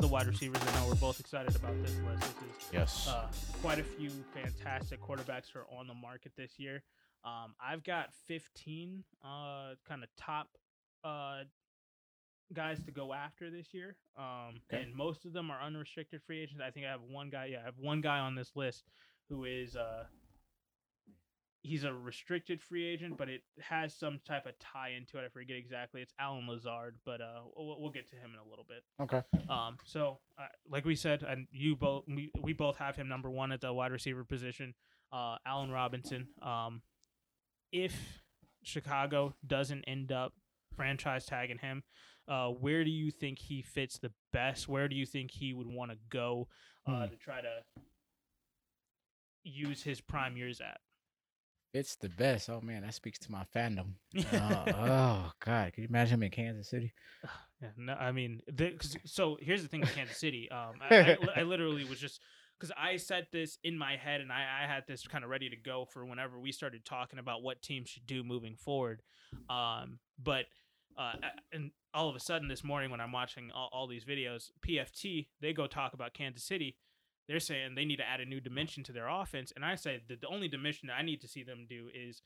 the wide receivers. I know we're both excited about this list. This is Yes. uh, quite a few fantastic quarterbacks are on the market this year. Um, I've got 15 uh, kind of top uh, guys to go after this year, um, Okay. and most of them are unrestricted free agents. I think I have one guy. Yeah, I have one guy on this list who is uh, he's a restricted free agent, but it has some type of tie into it. I forget exactly. It's Allen Lazard, but uh, we'll, we'll get to him in a little bit. okay. Um, so uh, like we said, and you both we, we both have him number one at the wide receiver position. Uh, Allen Robinson. Um, if Chicago doesn't end up franchise tagging him, uh, where do you think he fits the best? Where do you think he would want to go uh, Hmm. to try to use his prime years at? It's the best. Oh man, that speaks to my fandom. Uh, oh god, can you imagine him in Kansas City? Yeah, no, I mean, the, 'cause- so here's the thing with Kansas City. Um, I, I, I literally was just because I set this in my head and I, I had this kind of ready to go for whenever we started talking about what teams should do moving forward. Um, but uh, and all of a sudden this morning when I'm watching all, all these videos, PFT they go talk about Kansas City. They're saying they need to add a new dimension to their offense, and I say the only dimension that I need to see them do is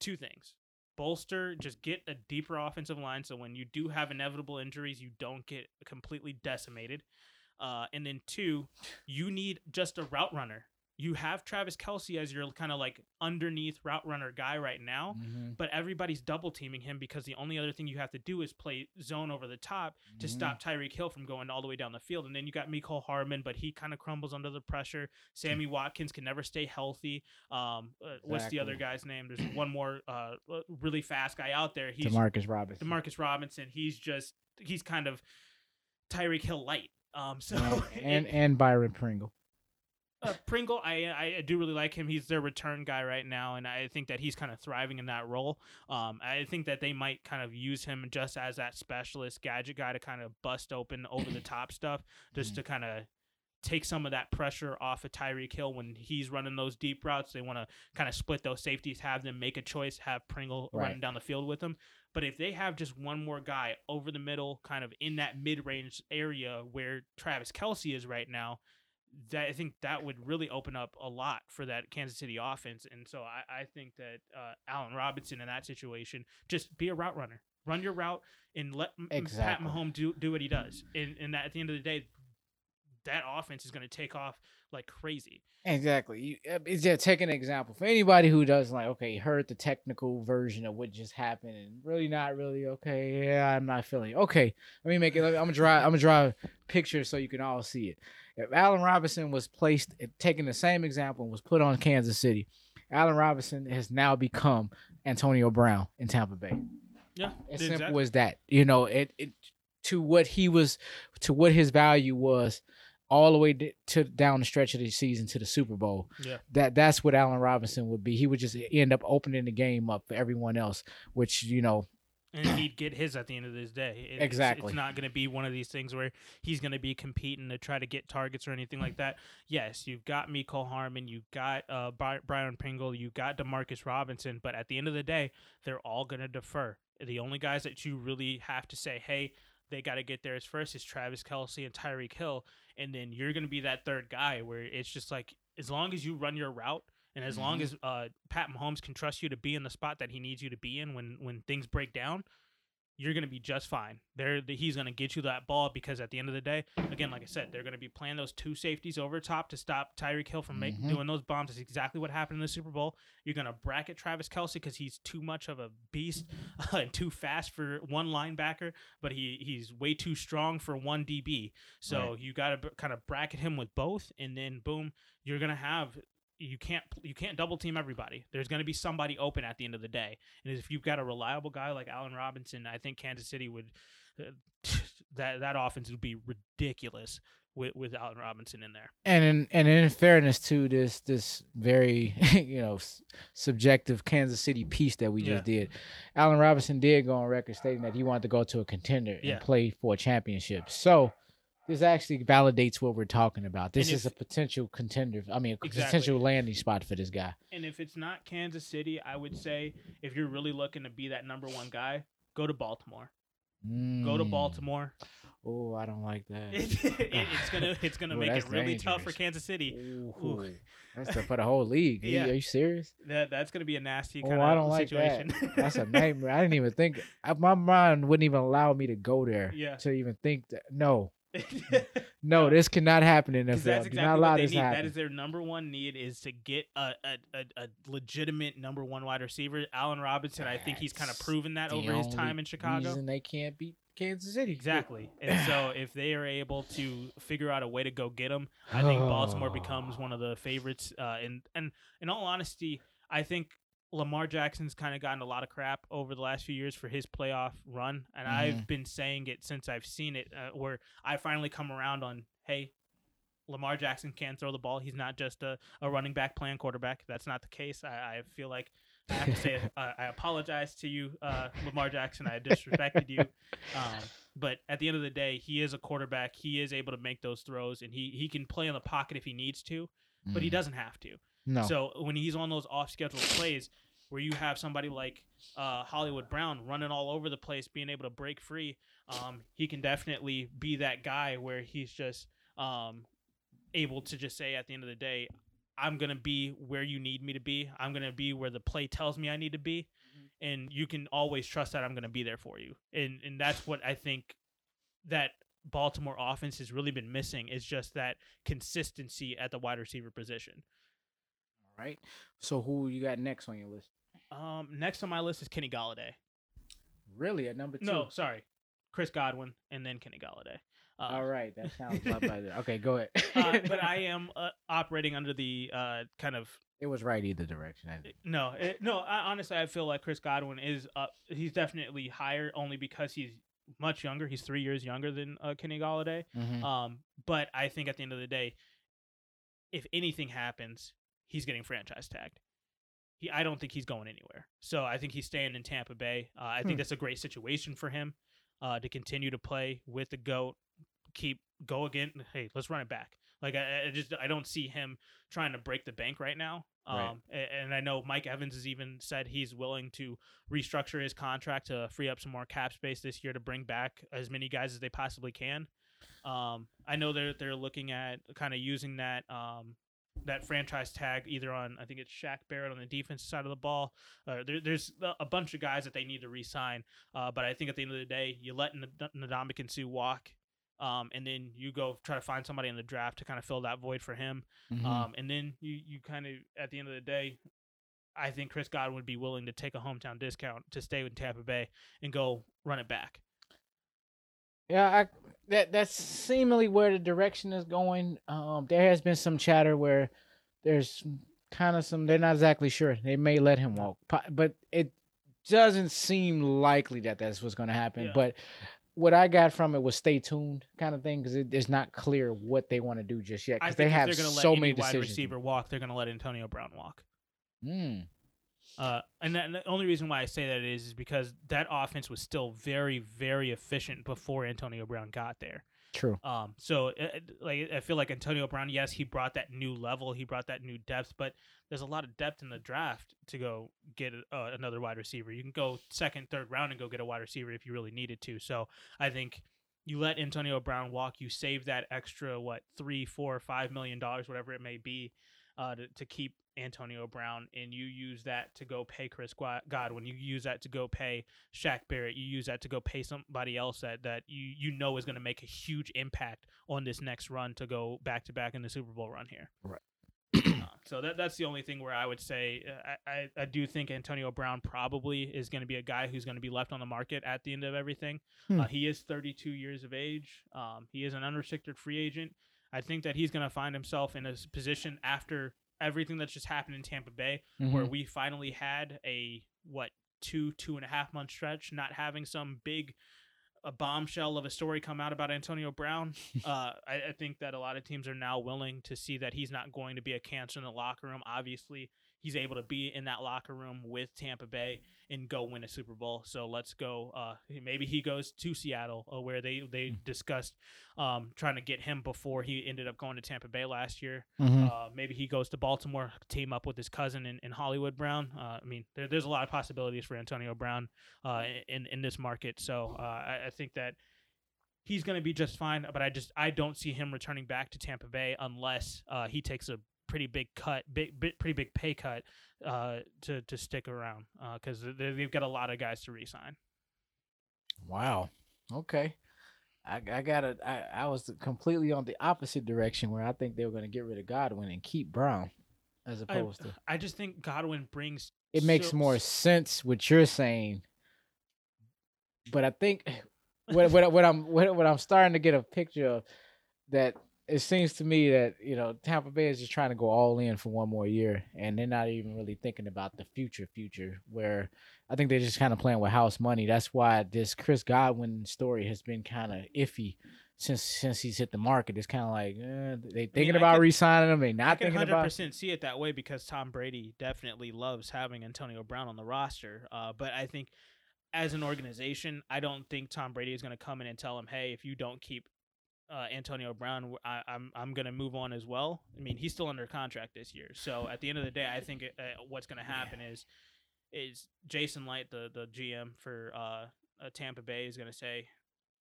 two things bolster, just get a deeper offensive line so when you do have inevitable injuries, you don't get completely decimated. Uh, and then two, you need just a route runner. You have Travis Kelce as your kind of like underneath route runner guy right now, Mhm, but everybody's double teaming him because the only other thing you have to do is play zone over the top to mhm. stop Tyreek Hill from going all the way down the field. And then you got Mecole Hardman, but he kind of crumbles under the pressure. Sammy Watkins can never stay healthy. Um, uh, what's the other guy's name? There's one more uh, uh, really fast guy out there. He's Demarcus Robinson. Demarcus Robinson. He's just he's kind of Tyreek Hill light. Um, so and, it- and and Byron Pringle. Uh, Pringle, I, I do really like him. He's their return guy right now, and I think that he's kind of thriving in that role. Um, I think that they might kind of use him just as that specialist gadget guy to kind of bust open over the top stuff, just Mhm. to kind of take some of that pressure off of Tyreek Hill when he's running those deep routes. They want to kind of split those safeties, have them make a choice, have Pringle Right. running down the field with them. But if they have just one more guy over the middle, kind of in that mid range area where Travis Kelce is right now, that I think that would really open up a lot for that Kansas City offense. And so I, I think that uh, Allen Robinson in that situation, just be a route runner, run your route, and let M- Pat Exactly. Mahomes do do what he does. And, and that at the end of the day, that offense is going to take off like crazy. Exactly. You, uh, it's just take an example for anybody who doesn't like. Okay, heard the technical version of what just happened, and really not really okay. Yeah, I'm not feeling. Okay, let me make it. I'm gonna draw. I'm gonna draw a picture so you can all see it. If Allen Robinson was placed, taking the same example, and was put on Kansas City, Allen Robinson has now become Antonio Brown in Tampa Bay. Yeah, As exactly. simple as that. You know, it, it to what he was, to what his value was, all the way to down the stretch of the season to the Super Bowl. Yeah. That that's what Allen Robinson would be. He would just end up opening the game up for everyone else, which you know, and he'd get his at the end of this day. It's- Exactly. It's, not going to be one of these things where he's going to be competing to try to get targets or anything like that. Yes, you've got Mecole Hardman, you've got uh, Brian Pringle, you've got Demarcus Robinson, but at the end of the day, they're all going to defer. The only guys that you really have to say, hey, they got to get theirs first is Travis Kelce and Tyreek Hill. And then you're going to be that third guy where it's just like, as long as you run your route, and as long Mhm. as uh, Pat Mahomes can trust you to be in the spot that he needs you to be in when when things break down, you're going to be just fine. There, he's going to get you that ball because at the end of the day, again, like I said, they're going to be playing those two safeties over top to stop Tyreek Hill from make, Mhm. doing those bombs. That's exactly what happened in the Super Bowl. You're going to bracket Travis Kelce because he's too much of a beast and too fast for one linebacker, but he he's way too strong for one DB. So Right. you got to b- kind of bracket him with both, and then boom, you're going to have you can't you can't double team everybody. There's going to be somebody open at the end of the day. And if you've got a reliable guy like Allen Robinson, I think Kansas City would uh, that that offense would be ridiculous with with Allen Robinson in there. and in and in fairness to this this very you know s- subjective Kansas City piece that we just did, Allen Robinson did go on record stating that he wanted to go to a contender Yeah. and play for a championship. So this actually validates what we're talking about. This And is a potential contender. I mean, a Exactly. potential landing spot for this guy. And if it's not Kansas City, I would say if you're really looking to be that number one guy, go to Baltimore. Go to Mm. Baltimore. Oh, I don't like that. it, it- it's gonna it's gonna Ooh, make it really tough for. Kansas City. Ooh, that's the, for the whole league. Are you- Yeah. Are you serious? That that's gonna be a nasty Oh, kind I of don't like that. situation. That's a nightmare. I didn't even think. I, my mind wouldn't even allow me to go there. Yeah. To even think that. No, no, this cannot happen in NFL. that's exactly not what they this need. happen. is their number one need is to get a, a, a, a legitimate number one wide receiver. Allen Robinson, I think he's kind of proven that over his time in Chicago. And they can't beat Kansas City. Exactly. And so if they are able to figure out a way to go get him, I think Baltimore becomes one of the favorites. Uh, and and in all honesty, I think Lamar Jackson's kind of gotten a lot of crap over the last few years for his playoff run, and Mhm. I've been saying it since I've seen it, uh, where I finally come around on, hey. Lamar Jackson can throw the ball. He's not just a, a running back playing quarterback. That's not the case. I, I feel like I have to say uh, I apologize to you, uh, Lamar Jackson. I disrespected you. Um, but at the end of the day, he is a quarterback. He is able to make those throws, and he he can play in the pocket if he needs to, but he Mm. doesn't have to. No. So when he's on those off-schedule plays, where you have somebody like uh, Hollywood Brown running all over the place, being able to break free, um, he can definitely be that guy where he's just um, able to just say at the end of the day, I'm gonna be where you need me to be. I'm gonna be where the play tells me I need to be, and you can always trust that I'm gonna be there for you. And and that's what I think that Baltimore offense has really been missing is just that consistency at the wide receiver position. Right. So who you got next on your list? Um, next on my list is Kenny Golladay. Really, at number two? No, sorry, Chris Godwin, and then Kenny Golladay. Uh, All right, that sounds. Okay, go ahead. uh, but I am uh, operating under the uh, kind of it was right either direction. I- no, it, no. I, honestly, I feel like Chris Godwin is up. He's definitely higher, only because he's much younger. He's three years younger than uh, Kenny Golladay. Mhm. Um, but I think at the end of the day, if anything happens, he's getting franchise tagged. He, I don't think he's going anywhere. So I think he's staying in Tampa Bay. Uh, I think Hmm. that's a great situation for him uh, to continue to play with the goat. Keep go again. Hey, let's run it back. Like I, I just I don't see him trying to break the bank right now. Um, Right. and I know Mike Evans has even said he's willing to restructure his contract to free up some more cap space this year to bring back as many guys as they possibly can. Um, I know they're they're looking at kind of using that um, that franchise tag either on I think it's Shaq Barrett on the defensive side of the ball. Uh, there, there's a- bunch of guys that they need to re-sign. Uh, but I think at the end of the day, you let N- Ndamukong Suh walk, um, and then you go try to find somebody in the draft to kind of fill that void for him. Mhm. Um, and then you you kind of at the end of the day, I think Chris Godwin would be willing to take a hometown discount to stay with Tampa Bay and go run it back. Yeah, I, that that's seemingly where the direction is going. Um, there has been some chatter where there's kind of some. They're not exactly sure. They may let him walk, but it doesn't seem likely that that's what's going to happen. Yeah. But what I got from it was stay tuned kind of thing because it, it's not clear what they want to do just yet because they have they're going to so let many wide decisions. receiver walk, they're going to let Antonio Brown walk. Mm. Uh, and, that, and the only reason why I say that is, is because that offense was still very, very efficient before Antonio Brown got there. True. Um, so uh, uh, like I feel like Antonio Brown, yes, he brought that new level, he brought that new depth, but there's a lot of depth in the draft to go get uh, another wide receiver. You can go second, third round and go get a wide receiver if you really needed to. So I think you let Antonio Brown walk, you save that extra what three, four, five million dollars, whatever it may be, uh, to, to keep Antonio Brown, and you use that to go pay Chris Godwin. You use that to go pay Shaq Barrett. You use that to go pay somebody else that that you you know is going to make a huge impact on this next run to go back to back in the Super Bowl run here. Right. Uh, so that that's the only thing where I would say uh, I, I, I do think Antonio Brown probably is going to be a guy who's going to be left on the market at the end of everything. Hmm. Uh, he is 32 years of age. Um, he is an unrestricted free agent. I think that he's going to find himself in a position after everything that's just happened in Tampa Bay, where Mhm. we finally had a what two two and a half month stretch, not having some big a bombshell of a story come out about Antonio Brown. uh, I, I think that a lot of teams are now willing to see that he's not going to be a cancer in the locker room. Obviously, he's able to be in that locker room with Tampa Bay and go win a Super Bowl. So let's go. Uh, maybe he goes to Seattle, uh, where they they discussed um, trying to get him before he ended up going to Tampa Bay last year. Mhm. Uh, maybe he goes to Baltimore, team up with his cousin in, in Hollywood Brown. Uh, I mean, there, there's a lot of possibilities for Antonio Brown uh, in in this market. So uh, I, I think that he's going to be just fine. But I just I don't see him returning back to Tampa Bay unless uh, he takes a pretty big cut, big, big pretty big pay cut uh, to to stick around because uh, they've got a lot of guys to resign. Wow. Okay. I, I got a I, I was completely on the opposite direction where I think they were going to get rid of Godwin and keep Brown as opposed I, to. I just think Godwin brings. It makes more sense what you're saying, but I think what what what I'm what, what I'm starting to get a picture of that it seems to me that you know Tampa Bay is just trying to go all in for one more year, and they're not even really thinking about the future future. Where I think they're just kind of playing with house money. That's why this Chris Godwin story has been kind of iffy since since he's hit the market. It's kind of like eh, they thinking I about could- re-signing him. They I not can thinking hundred about. percent see it that way because Tom Brady definitely loves having Antonio Brown on the roster. Uh, but I think as an organization, I don't think Tom Brady is going to come in and tell him, "Hey, if you don't keep uh, Antonio Brown, I, am I'm going to move on as well." I mean, he's still under contract this year, so at the end of the day, I think it, uh, what's going to happen is is Jason Licht, the the GM for uh, uh, Tampa Bay, is going to say,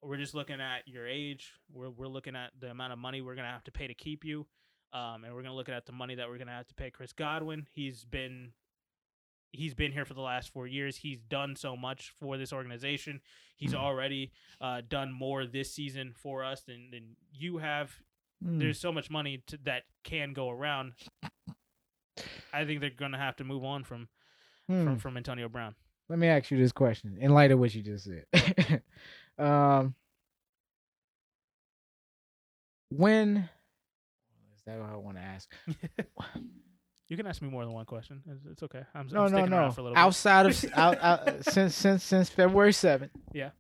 "We're just looking at your age. We're we're looking at the amount of money we're going to have to pay to keep you." Um, and we're gonna look at the money that we're gonna have to pay Chris Godwin. He's been he's been here for the last four years. He's done so much for this organization. He's already uh, done more this season for us than, than you have. Hmm. There's so much money to, that can go around. I think they're gonna have to move on from Hmm. from, from Antonio Brown. Let me ask you this question in light of what you just said. um, when is that what I want to ask? You can ask me more than one question. It's, it's okay. I'm, No, I'm no, sticking around no. for a little bit. Outside of out, out, since since since February seventh. Yeah.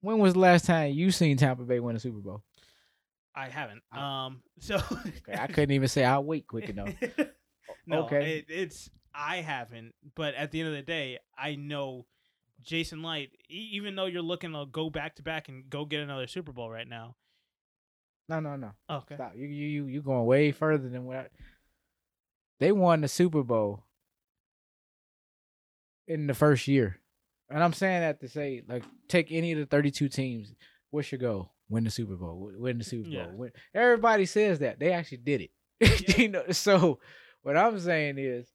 When was the last time you seen Tampa Bay win a Super Bowl? I haven't. I- Um, so Okay, I couldn't even say I'll wait quick enough. no, Okay. it, it's I haven't. But at the end of the day, I know Jason Licht. E- even though you're looking to go back to back and go get another Super Bowl right now. No, no, no. Okay. Stop. You you you you going way further than what I, they won the Super Bowl in the first year. And I'm saying that to say, like, take any of the 32 teams. What's your goal? Win the Super Bowl. Win- the Super Bowl. Yeah. Win. Everybody says that. They actually did it. Yeah. you know. So what I'm saying is,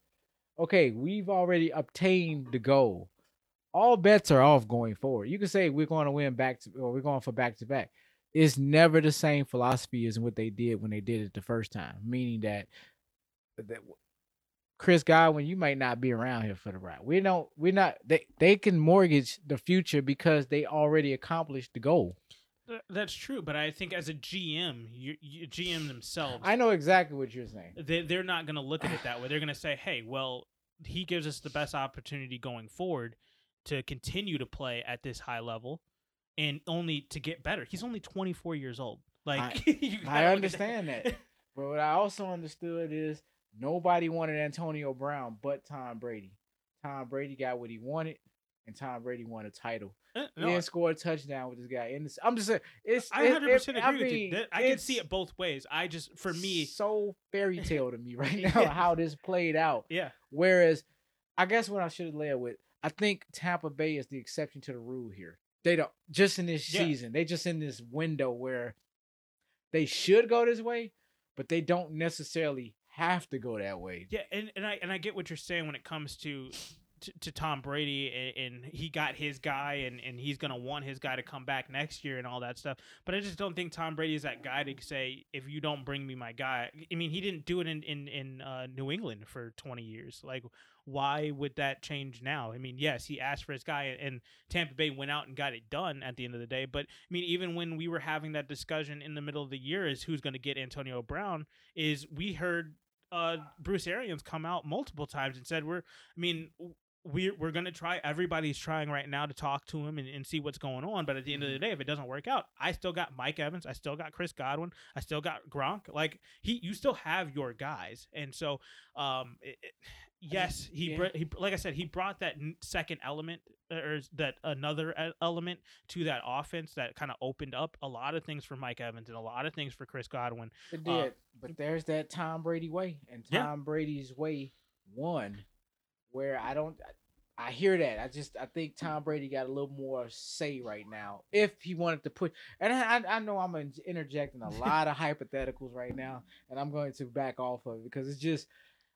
okay, we've already obtained the goal. All bets are off going forward. You can say we're going to win back to, or we're going for back to back it's never the same philosophy as what they did when they did it the first time. Meaning that, that Chris Godwin, you might not be around here for the ride. We don't. We're not. They they can mortgage the future because they already accomplished the goal. That's true, but I think as a GM, you, you GM themselves, I know exactly what you're saying. they they're not going to look at it that way. They're going to say, "Hey, well, he gives us the best opportunity going forward to continue to play at this high level, and only to get better." He's only 24 years old. Like you I at understand that. But what I also understood is nobody wanted Antonio Brown but Tom Brady. Tom Brady got what he wanted, and Tom Brady won a title. Uh, He no, didn't score a touchdown with this guy. And this, I'm just saying, it's. I it- 100 it- percent I agree with you. That- I can see it both ways. I just, for me, so fairy tale to me right now Yeah. how this played out. yeah, Whereas, I guess what I should have led with, I think Tampa Bay is the exception to the rule here. They don't just in this Yeah. season. They just in this window where they should go this way, but they don't necessarily have to go that way. yeah, and, and I and I get what you're saying when it comes to to, to Tom Brady and, and he got his guy and, and he's gonna want his guy to come back next year and all that stuff. But I just don't think Tom Brady is that guy to say if you don't bring me my guy. I mean, he didn't do it in in in uh, New England for 20 years. Like, why would that change now? I mean, yes, he asked for his guy and Tampa Bay went out and got it done at the end of the day. But I mean, even when we were having that discussion in the middle of the year, is who's to get Antonio Brown? Is we heard uh, Bruce Arians come out multiple times and said we're. I mean, we're we're gonna try. Everybody's trying right now to talk to him and, and see what's going on. But at the end of the day, if it doesn't work out, I still got Mike Evans. I still got Chris Godwin. I still got Gronk. Like he, you still have your guys. And so, um, it, it- yes, he, yeah. br- he like I said, he brought that n- second element or that another element to that offense that kind of opened up a lot of things for Mike Evans and a lot of things for Chris Godwin. It Uh, did, but there's that Tom Brady way, and Yeah. Tom Brady's way won. Where I don't, I hear that. I just I think Tom Brady got a little more say right now if he wanted to put. And I I know I'm interjecting a lot of hypotheticals right now, and I'm going to back off of it because it's just.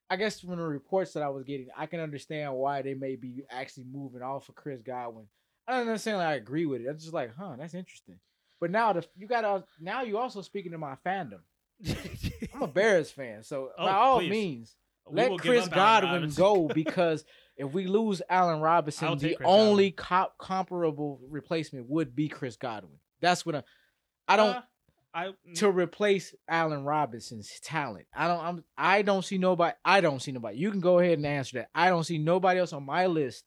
I guess from the reports that I was getting, I can understand why they may be actually moving off of Chris Godwin. I don't necessarily I agree with it. I'm just like, huh, that's interesting. But now the you got now you also speaking to my fandom. I'm a Bears fan, so Oh, by all please. means, We let Chris Godwin go because if we lose Allen Robinson, the only cop comparable replacement would be Chris Godwin. That's what I, I don't Uh, I to mm. replace Allen Robinson's talent. I don't. I'm. I don't see nobody. I don't see nobody. You can go ahead and answer that. I don't see nobody else on my list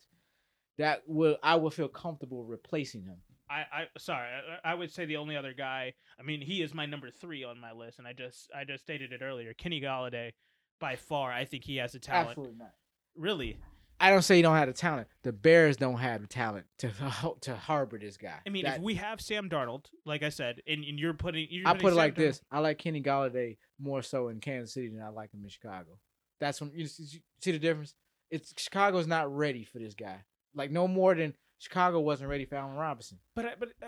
that will I would feel comfortable replacing him. I, I sorry, I, I would say the only other guy. I mean, he is my number three on my list, and I just I just stated it earlier. Kenny Golladay, by far, I think he has the talent. Absolutely not. Really, I don't say he don't have the talent. The Bears don't have the talent to to harbor this guy. I mean, That- if we have Sam Darnold, like I said, and, and you're putting, you're I putting put it Sam like Darnold- this: I like Kenny Golladay more so in Kansas City than I like him in Chicago. That's when you see the difference. It's Chicago's not ready for this guy. Like no more than Chicago wasn't ready for Allen Robinson. But I- but uh,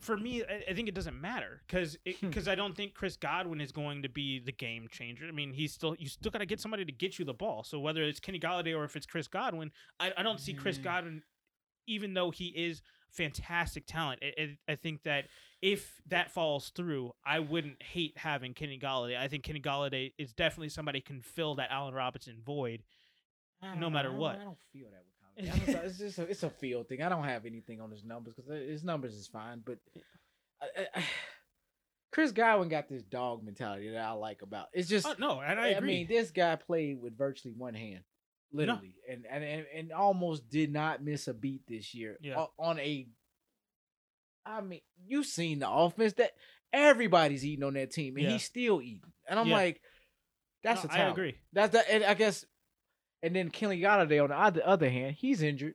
for me. I, I think it doesn't matter because Hmm. because I don't think Chris Godwin is going to be the game changer. I mean, he's still you still got to get somebody to get you the ball. So whether it's Kenny Golladay or if it's Chris Godwin, I, I don't see Chris. Godwin, even though he is fantastic talent. I, I, I think that if that falls through, I wouldn't hate having Kenny Golladay. I think Kenny Golladay is definitely somebody who can fill that Allen Robinson void. No matter know. I don't- what. I don't feel that with I It's just a, it's a feel thing. I don't have anything on his numbers because his numbers is fine. But I, I, Chris Godwin got this dog mentality that I like about. It's just Oh, no, and I I agree. mean, this guy played with virtually one hand, literally, and, and and and almost did not miss a beat this year. Yeah. On a, I mean, you've seen the offense that everybody's eating on that team, and Yeah. he's still eating. And I'm Yeah. like, that's No, a I talent. agree. That's that. And I guess, and then Kenny Golladay on the other hand, he's injured,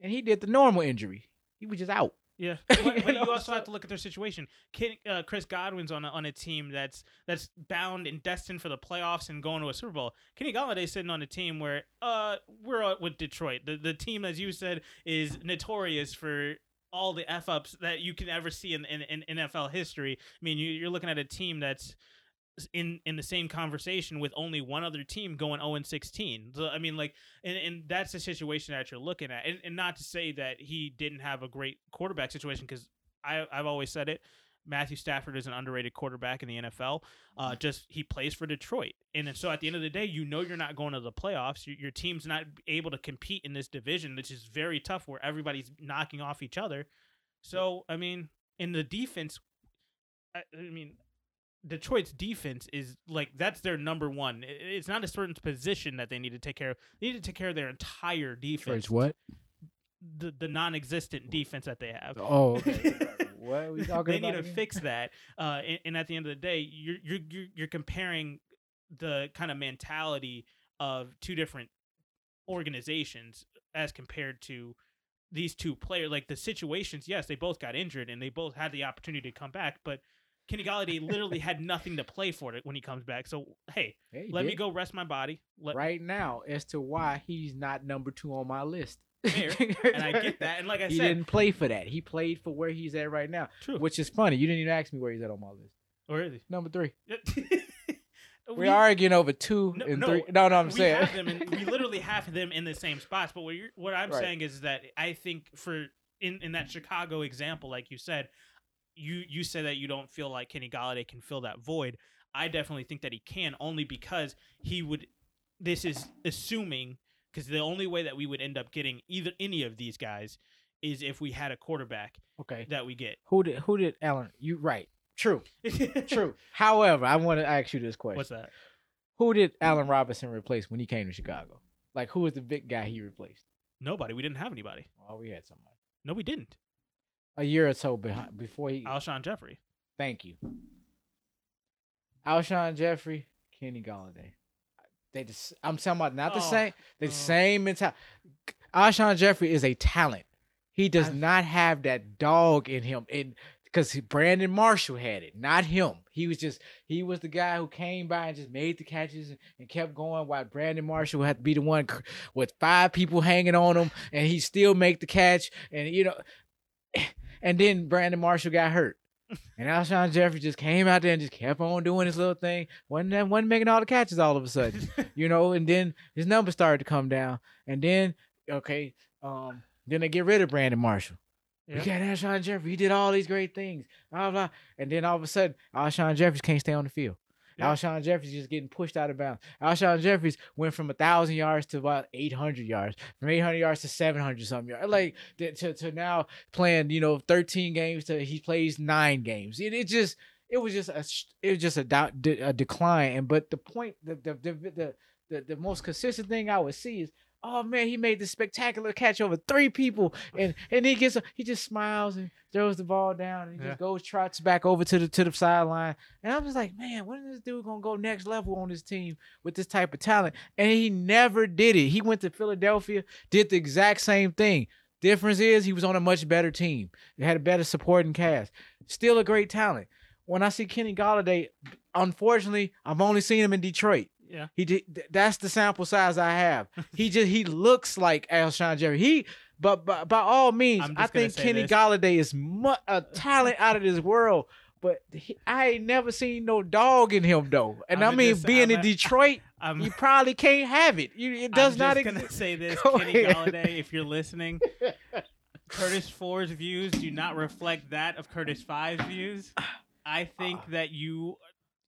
and he did the normal injury. He was just out. Yeah, but, but You also have to look at their situation. Ken, uh, Chris Godwin's on a, on a team that's that's bound and destined for the playoffs and going to a Super Bowl. Kenny Golladay's sitting on a team where uh we're with Detroit. The the team, as you said, is notorious for all the f ups that you can ever see in, in, in NFL history. I mean, you, you're looking at a team that's in in the same conversation with only one other team going 0 and 16. So I mean like and, and that's the situation that you're looking at. And, and not to say that he didn't have a great quarterback situation I I've always said it. Matthew Stafford is an underrated quarterback in the NFL. Uh, just he plays for Detroit, and so at the end of the day, you know you're not going to the playoffs. Your, your team's not able to compete in this division, which is very tough, where everybody's knocking off each other. So I mean, in the defense, I, I mean, Detroit's defense is like that's their number one. It's not a certain position that they need to take care of. They need to take care of their entire defense. what? The the non-existent defense that they have. Oh, okay. what are we talking they about? need to fix that. Uh, and, and at the end of the day, you're you're, you're comparing the kind of mentality of two different organizations as compared to these two players. Like the situations, yes, they both got injured and they both had the opportunity to come back, but Kenny Golladay literally had nothing to play for it when he comes back. So hey, he let me go rest my body. Let, right now as to why he's not number two on my list. Fair, and I get that. And like I he said, he didn't play for that. He played for where he's at right now, true. which is funny. You didn't even ask me where he's at on my list. Or is Number three. he? We're We- arguing over two No, and no, three. No, no, I'm we saying. have them, in, we literally have them in the same spots. But what you're, what I'm Right. saying is that I think for in in that Chicago example, like you said, you you said that you don't feel like Kenny Golladay can fill that void. I definitely think that he can, only because he would. This is assuming because the only way that we would end up getting either any of these guys is if we had a quarterback okay. that we get. Who did who did Allen? You right. True. True. However, I want to ask you this question. What's that? Who did Allen Robinson replace when he came to Chicago? Like who was the big guy he replaced? Nobody. We didn't have anybody. Oh, we had somebody. No, we didn't. A year or so behind before he Alshon Jeffery. Thank you. Alshon Jeffery, Kenny Golladay. They just I'm talking about not the Oh, same the oh. same mentality. Alshon Jeffery is a talent. He does I've- not have that dog in him. And because Brandon Marshall had it, not him. He was just he was the guy who came by and just made the catches and, and kept going. While Brandon Marshall had to be the one with five people hanging on him, and he still make the catch. And you know, and then Brandon Marshall got hurt. And Alshon Jeffery just came out there and just kept on doing his little thing. wasn't wasn't making all the catches all of a sudden, you know. And then his numbers started to come down. And then okay, um, then they get rid of Brandon Marshall. Yeah. We got Alshon Jeffery. He did all these great things. Blah, blah. And then all of a sudden, Alshon Jeffries can't stay on the field. Yeah. Alshon Jeffries just getting pushed out of bounds. Alshon Jeffries went from thousand yards to about eight hundred yards, from eight hundred yards to seven hundred something yards. Like to to now playing, you know, thirteen games to he plays nine games. It, it just it was just a it was just a, a decline. And but the point the, the the the the most consistent thing I would see is. Oh man, he made this spectacular catch over three people, and and he gets he just smiles and throws the ball down, and he Yeah. just goes trots back over to the to the sideline, and I'm just like, man, when is this dude gonna go next level on this team with this type of talent? And he never did it. He went to Philadelphia, did the exact same thing. Difference is he was on a much better team. They had a better supporting cast. Still a great talent. When I see Kenny Golladay, unfortunately, I've only seen him in Detroit. Yeah. He did. th- That's the sample size I have. He just he looks like Alshon Jeffery. He, but, but by all means, I'm I think Kenny this. Golladay is mu- a talent out of this world. But he, I ain't never seen no dog in him though. And i I'ma mean, just- being in I'ma- Detroit, I'm, you probably can't have it. You, it does I'm not just gonna exist. say this, Go Kenny ahead. Golladay, if you're listening, Curtis Four's views do not reflect that of Curtis Five's views. I think that you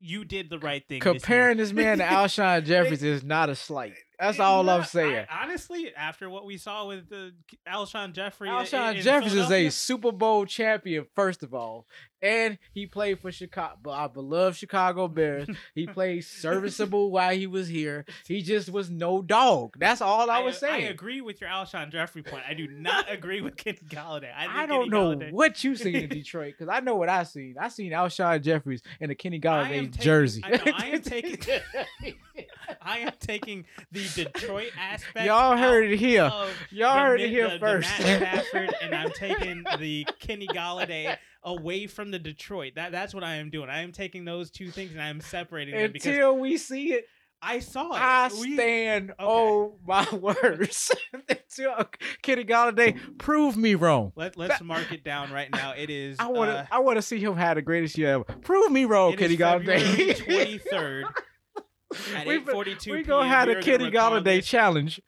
you did the right thing. this. Comparing this man to Alshon Jeffries is not a slight. That's all I'm saying. I- honestly, after what we saw with the Alshon Jeffery, Alshon in Jeffries is a Super Bowl champion, first of all, and he played for Chicago, our beloved Chicago Bears. he played serviceable while he was here. He just was no dog. That's all I, was saying. I agree with your Alshon Jeffery point. I do not agree with Kenny Golladay. I, I, don't Kenny know Golladay- what you seen in Detroit because I know what I seen. I seen Alshon Jeffries in a Kenny I Golladay taking- jersey. I know, I am taking- I am taking the Detroit aspect. Y'all heard it here. Y'all the heard it here the- the first. Matt Stafford, and I'm taking the Kenny Golladay away from the Detroit. That that's what I am doing. I am taking those two things and I am separating them because Until we see it, I saw it. I We- stand on my words. Kenny Golladay, prove me wrong. Let, let's mark it down right now. It is. I want to. uh, I want to see him have the greatest year ever. Prove me wrong, Kenny Golladay. 23rd at We- 8:42 we gonna have the Kenny Golladay challenge.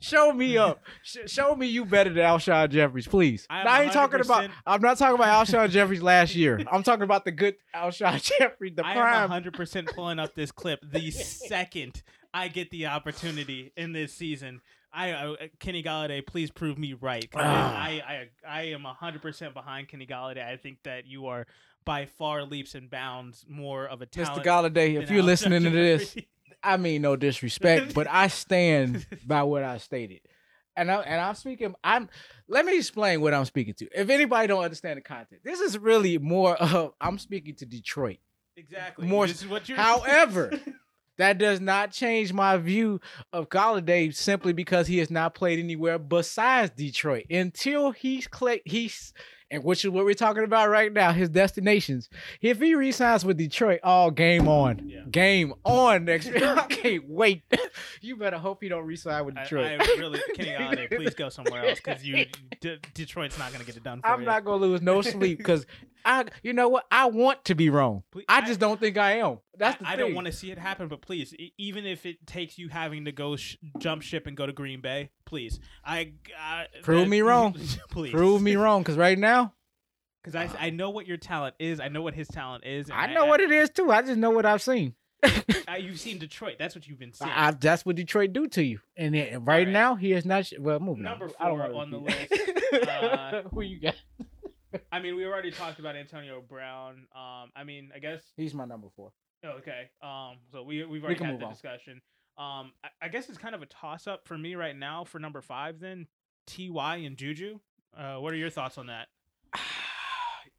Show me up. Sh- show me you better than Alshon Jeffries, please. I I ain't talking about. I'm not talking about Alshon Jeffries last year. I'm talking about the good Alshon Jeffries, the I prime. am 100% pulling up this clip the second I get the opportunity in this season. I uh, Kenny Golladay, please prove me right. Ah. I, I I am 100% behind Kenny Golladay. I think that you are by far leaps and bounds more of a Mr. talent. Golladay, if you're listening to this, I mean no disrespect, but I stand by what I stated. And I and I'm speaking I'm let me explain what I'm speaking to. If anybody don't understand the content, this is really more of I'm speaking to Detroit. exactly. more- This is what you're However, that does not change my view of Golladay simply because he has not played anywhere besides Detroit until he's cla he's and which is what we're talking about right now, his destinations. If he resigns with Detroit, all game on. Yeah. Game on next year. I can't wait. you better hope he don't resign with I, Detroit. I really Kenny please go somewhere else because you D- Detroit's not gonna get it done for I'm you. not gonna lose no sleep because I, you know what? I want to be wrong. Please- I just don't think I am. That's the I, I don't want to see it happen, but please, even if it takes you having to go sh- jump ship and go to Green Bay, please, I, I Prove that- me wrong. please, prove me wrong because right now because I, I know what your talent is. I know what his talent is. I know what it is too. I just know what I've seen. I, you've seen Detroit. That's what you've been seeing. I, that's what Detroit do to you. And, then- and right, now he is not. sh- Well, moving Number on. I four on the list. Uh, Who you got? I mean, we already talked about Antonio Brown. Um, I mean, I guess He's my number four. Okay. Um. So we we've already can had the on. discussion. Um. I, I guess it's kind of a toss up for me right now for number five. Then Ty and Juju. Uh, what are your thoughts on that?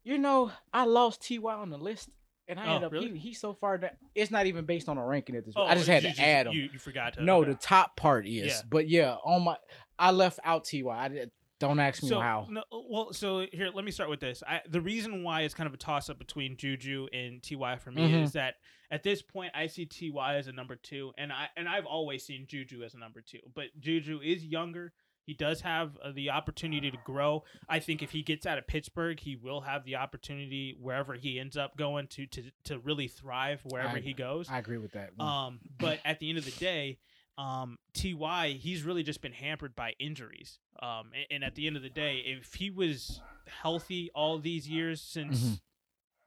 You know, I lost Ty on the list, and I Oh, ended up really? he, he's so far that it's not even based on a ranking at this. point. Oh, I just had you to add him. You, you forgot to. No, okay. the top part is, Yeah. but yeah, on my I left out Ty. I Don't ask me So how. no, well, so here, let me start with this. I, the reason why it's kind of a toss up between Juju and Ty for me Mhm. is that at this point I see Ty as a number two, and I and I've always seen Juju as a number two. But Juju is younger. He does have uh, the opportunity to grow. I think if he gets out of Pittsburgh, he will have the opportunity wherever he ends up going to to to really thrive wherever I- he goes. I agree with that. Um, but at the end of the day, um, Ty he's really just been hampered by injuries. Um, and, and at the end of the day, if he was healthy all these years since Mhm.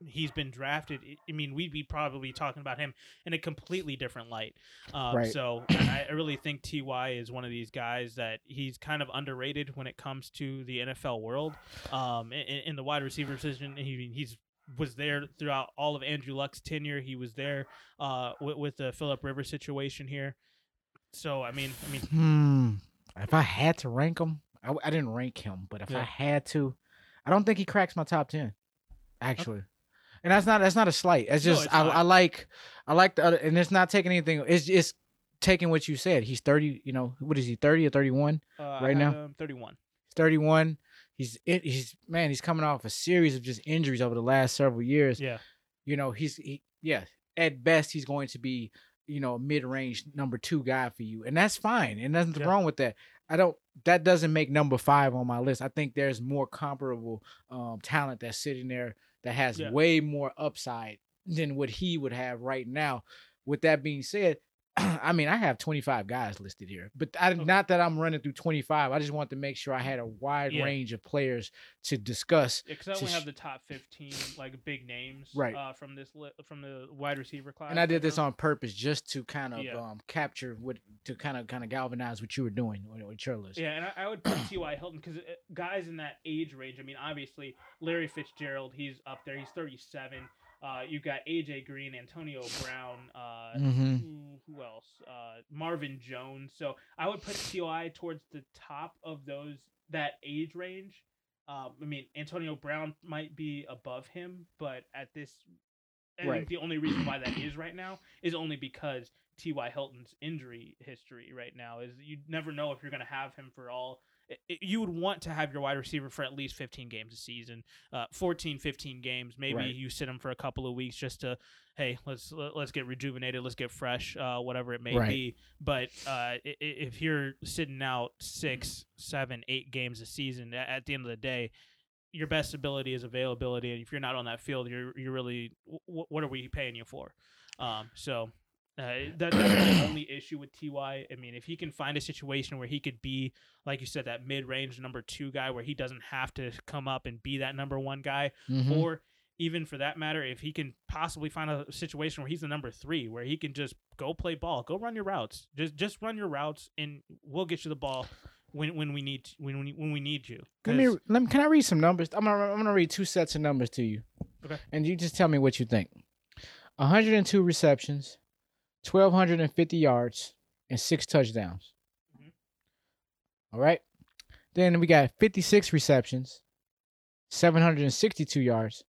He's been drafted, I- mean, we'd be probably talking about him in a completely different light. Um, Right. So I I really think Ty is one of these guys that he's kind of underrated when it comes to the NFL world. Um, in, in the wide receiver position, he, he's was there throughout all of Andrew Luck's tenure. He was there uh, with, with the Philip Rivers situation here. So I mean, I mean, Hmm. If I had to rank him, I, I didn't rank him, but if Yeah. I had to, I don't think he cracks my top ten. Actually, and that's not that's not a slight. It's No, just it's I. I like I like the other, and it's not taking anything. It's just taking what you said. He's thirty. You know what is he? Thirty or thirty one? uh, Right now? 31. He's thirty one. He's he's man. He's coming off a series of just injuries over the last several years. Yeah, you know, he's he, yeah, at best he's going to be, you know, mid-range number 2 guy for you. And that's fine. And nothing Yeah. wrong with that. I don't that doesn't make number 5 on my list. I think there's more comparable um talent that's sitting there that has Yeah. way more upside than what he would have right now. With that being said, I mean, I have 25 guys listed here, but I, Okay. not that I'm running through 25. I just want to make sure I had a wide Yeah. range of players to discuss. because I only sh- have the top 15 like big names Right. uh, from this li- from the wide receiver class. and I did this now. on purpose just to kind of Yeah. um, capture what to kind of kind of galvanize what you were doing with, with your list. Yeah, and I, I would put T.Y. Hilton because guys in that age range. I mean, obviously Larry Fitzgerald, he's up there. He's 37. Uh, you got AJ Green, Antonio Brown. Uh, Mm-hmm. who, who else? Uh, Marvin Jones. So I would put T.Y. towards the top of those that age range. Um, I mean, Antonio Brown might be above him, but at this, I Right. think the only reason why that is right now is only because T.Y. Hilton's injury history right now is you never know if you're going to have him for all. You would want to have your wide receiver for at least 15 games a season, uh, 14, 15 games. Maybe Right. you sit him for a couple of weeks just to, hey, let's let- let's get rejuvenated, let's get fresh, uh, whatever it may Right. be. But uh, if you're sitting out six, seven, eight games a season, at the end of the day, your best ability is availability, and if you're not on that field, you're you're really what are we paying you for? Um, so uh, that, that's the only issue with Ty. I mean, if he can find a situation where he could be, like you said, that mid-range number two guy, where he doesn't have to come up and be that number one guy, Mhm. or even for that matter, if he can possibly find a situation where he's the number three, where he can just go play ball, go run your routes, just just run your routes, and we'll get you the ball when when we need when we, when we need you. Let me let me. Can I read some numbers? I'm gonna I'm gonna read two sets of numbers to you. Okay. And you just tell me what you think. 102 receptions, 1250 yards, and six touchdowns. Mhm. All right. Then we got 56 receptions, 762 yards,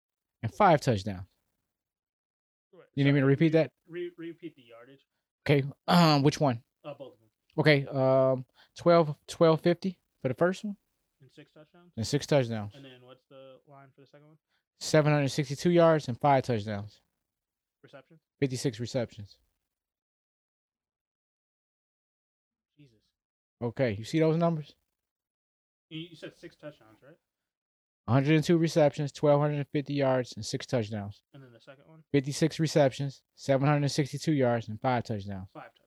and five touchdowns. You need me to repeat that? Re- repeat the yardage. Okay. Um, which one? Uh, both of them. Okay. Um, 12 1250 for the first one, And six touchdowns. and six touchdowns. And then what's the line for the second one? 762 yards and five touchdowns. Reception. 56 receptions. Okay, you see those numbers? You, you said six touchdowns, right? 102 receptions, 1250 yards, and six touchdowns. And then the second one, 56 receptions, 762 yards, and five touchdowns. five touchdowns.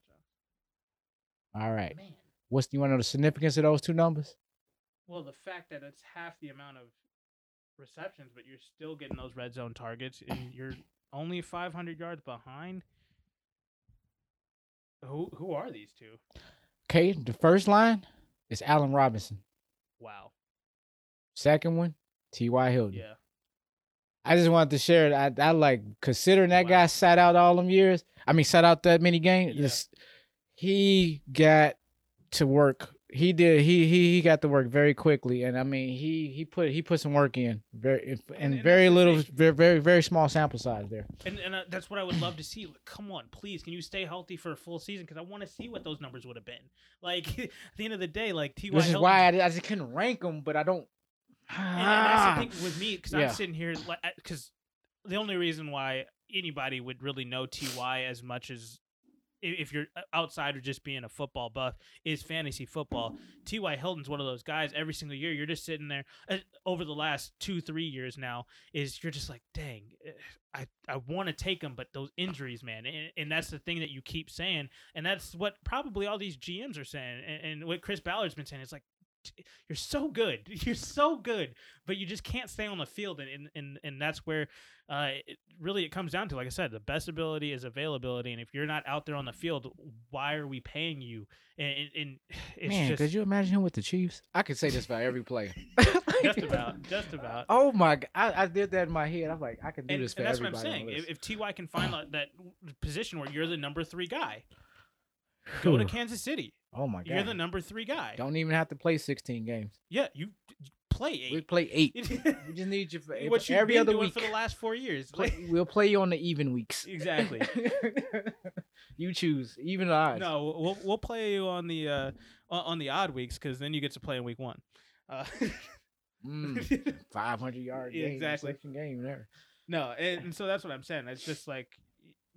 All right. Man. What's you want to know the significance of those two numbers? Well, the fact that it's half the amount of receptions, but you're still getting those red zone targets, and you're only 500 yards behind. Who who are these two? Okay, the first line is Allen Robinson. Wow. Second one, T.Y. Hilton. Yeah. I just wanted to share it. I, I like considering that Wow. guy sat out all them years. I mean, sat out that many games. Yeah. this- he got to work he did. He he he got to work very quickly, and I mean he he put he put some work in very and, and very little very very very small sample size there. And and uh, that's what I would love to see. Like, come on, please, can you stay healthy for a full season? Because I want to see what those numbers would have been. Like at the end of the day, like T.Y. This is Hilton- why I, I just couldn't rank them, but I don't. And, and that's the thing with me because Yeah. I'm sitting here because the only reason why anybody would really know Ty as much as if you're uh, outside of just being a football buff is fantasy football. Ty Hilton's one of those guys. Every single year, you're just sitting there. Uh, over the last two, three years now, is you're just like, dang, eh, I I want to take him, but those injuries, man, and, and that's the thing that you keep saying, and that's what probably all these GMs are saying, and, and what Chris Ballard's been saying. is like you're so good. You're so good, but you just can't stay on the field, and and and, and that's where uh, it, really it comes down to. Like I said, the best ability is availability, and if you're not out there on the field, why are we paying you? And, and, and it's Man, just could you imagine him with the Chiefs? I could say this about every player. just about, just about. Oh my god, I, I did that in my head. I'm like, I can do And, this for and that's what I'm saying. If, if Ty can find that, that position where you're the number three guy, go to Kansas City. Oh my god, You're the number three guy. don't even have to play 16 games. Yeah, you play eight. We eight. play eight. we just need you for what you've every been other doing week. for the last four years. Play- we'll play you on the even weeks. Exactly. you choose even odds. No, we'll we'll play you on the uh on on the odd weeks because then you get to play in week one. Uh, Mm, 500 yard game, Exactly. game there. no, and, and so that's what I'm saying. It's just like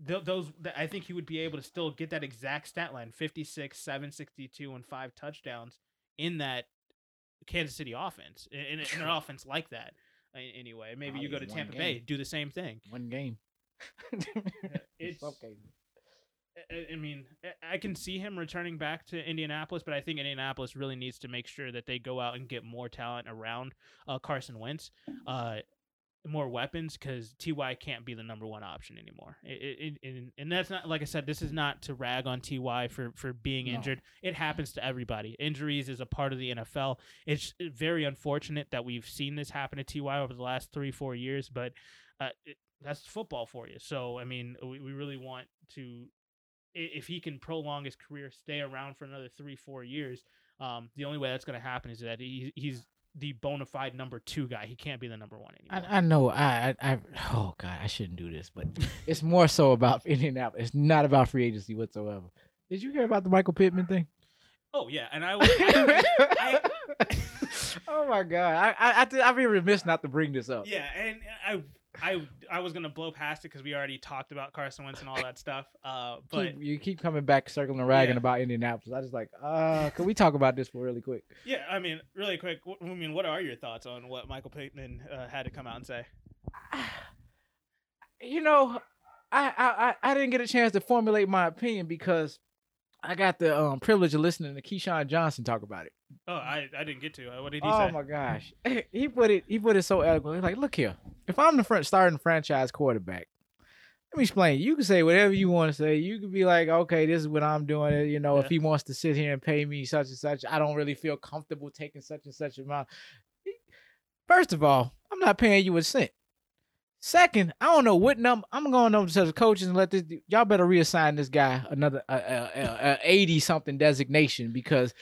th- those. th- I think he would be able to still get that exact stat line: 56, 762, and five touchdowns in that Kansas City offense. In, in, in an offense like that. Anyway, maybe Oh, you go to Tampa game. Bay, do the same thing. One game. it's- okay. I- I mean, I- I can see him returning back to Indianapolis, but I think Indianapolis really needs to make sure that they go out and get more talent around uh, Carson Wentz, uh, more weapons, because Ty can't be the number one option anymore. It, it, it- and, and that's not like I said. This is not to rag on Ty for for being No. injured. It happens to everybody. Injuries is a part of the NFL. It's very unfortunate that we've seen this happen to Ty over the last three four years, but uh, it, that's football for you. So I mean, we, we really want to if he can prolong his career, stay around for another three, four years, um, the only way that's going to happen is that he, he's the bona fide number two guy. He can't be the number one anymore. I, I know. I, I, I, oh god, I shouldn't do this, but it's more so about Indianapolis. It's not about free agency whatsoever. Did you hear about the Michael Pittman thing? oh yeah, and I, I, I- oh my god, I, I, I'd be remiss not to bring this up. yeah, and I, I, I was gonna blow past it because we already talked about Carson Wentz and all that stuff. Uh, but Keep- you keep coming back, circling and ragging Yeah. about Indianapolis. I just like, uh, can we talk about this for really quick? yeah, I mean, really quick. I mean, what are your thoughts on what Michael Pittman uh, had to come out and say? you know, I, I I I didn't get a chance to formulate my opinion because I got the um, privilege of listening to Keyshawn Johnson talk about it. Oh, I, I didn't get to. Uh, What did he Oh say? Oh my gosh, he put it he put it so eloquently. Like, look here, if I'm the front starting franchise quarterback, let me explain. You can say whatever you want to say. You can be like, okay, this is what I'm doing. You know, if he wants to sit here and pay me such and such, I don't really feel comfortable taking such and such amount. First of all, I'm not paying you a cent. Second, I don't know what number I'm going over to the coaches and let this y'all better reassign this guy another uh, uh, uh, 80 something designation because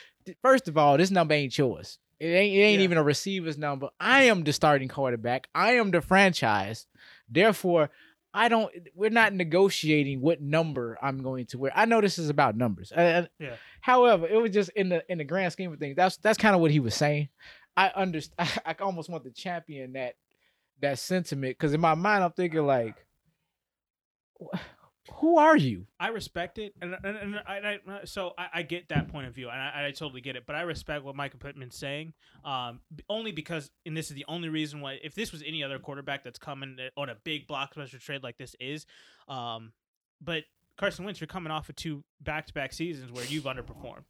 first of all, this number ain't yours. It ain't it ain't Yeah. even a receiver's number. I am the starting quarterback. I am the franchise. Therefore, I don't we're not negotiating what number I'm going to wear. I know this is about numbers. Uh, Yeah. However, it was just in the in the grand scheme of things. That's that's kind of what he was saying. I understand. I almost want to champion that that sentiment because in my mind I'm thinking like, who are you? I respect it, and and, and I, I so I, I get that point of view, and I, I totally get it. But I respect what Michael Pittman's saying, um, only because, and this is the only reason why. If this was any other quarterback that's coming on a big blockbuster trade like this is, um, but Carson Wentz, you're coming off of two back-to-back seasons where you've underperformed,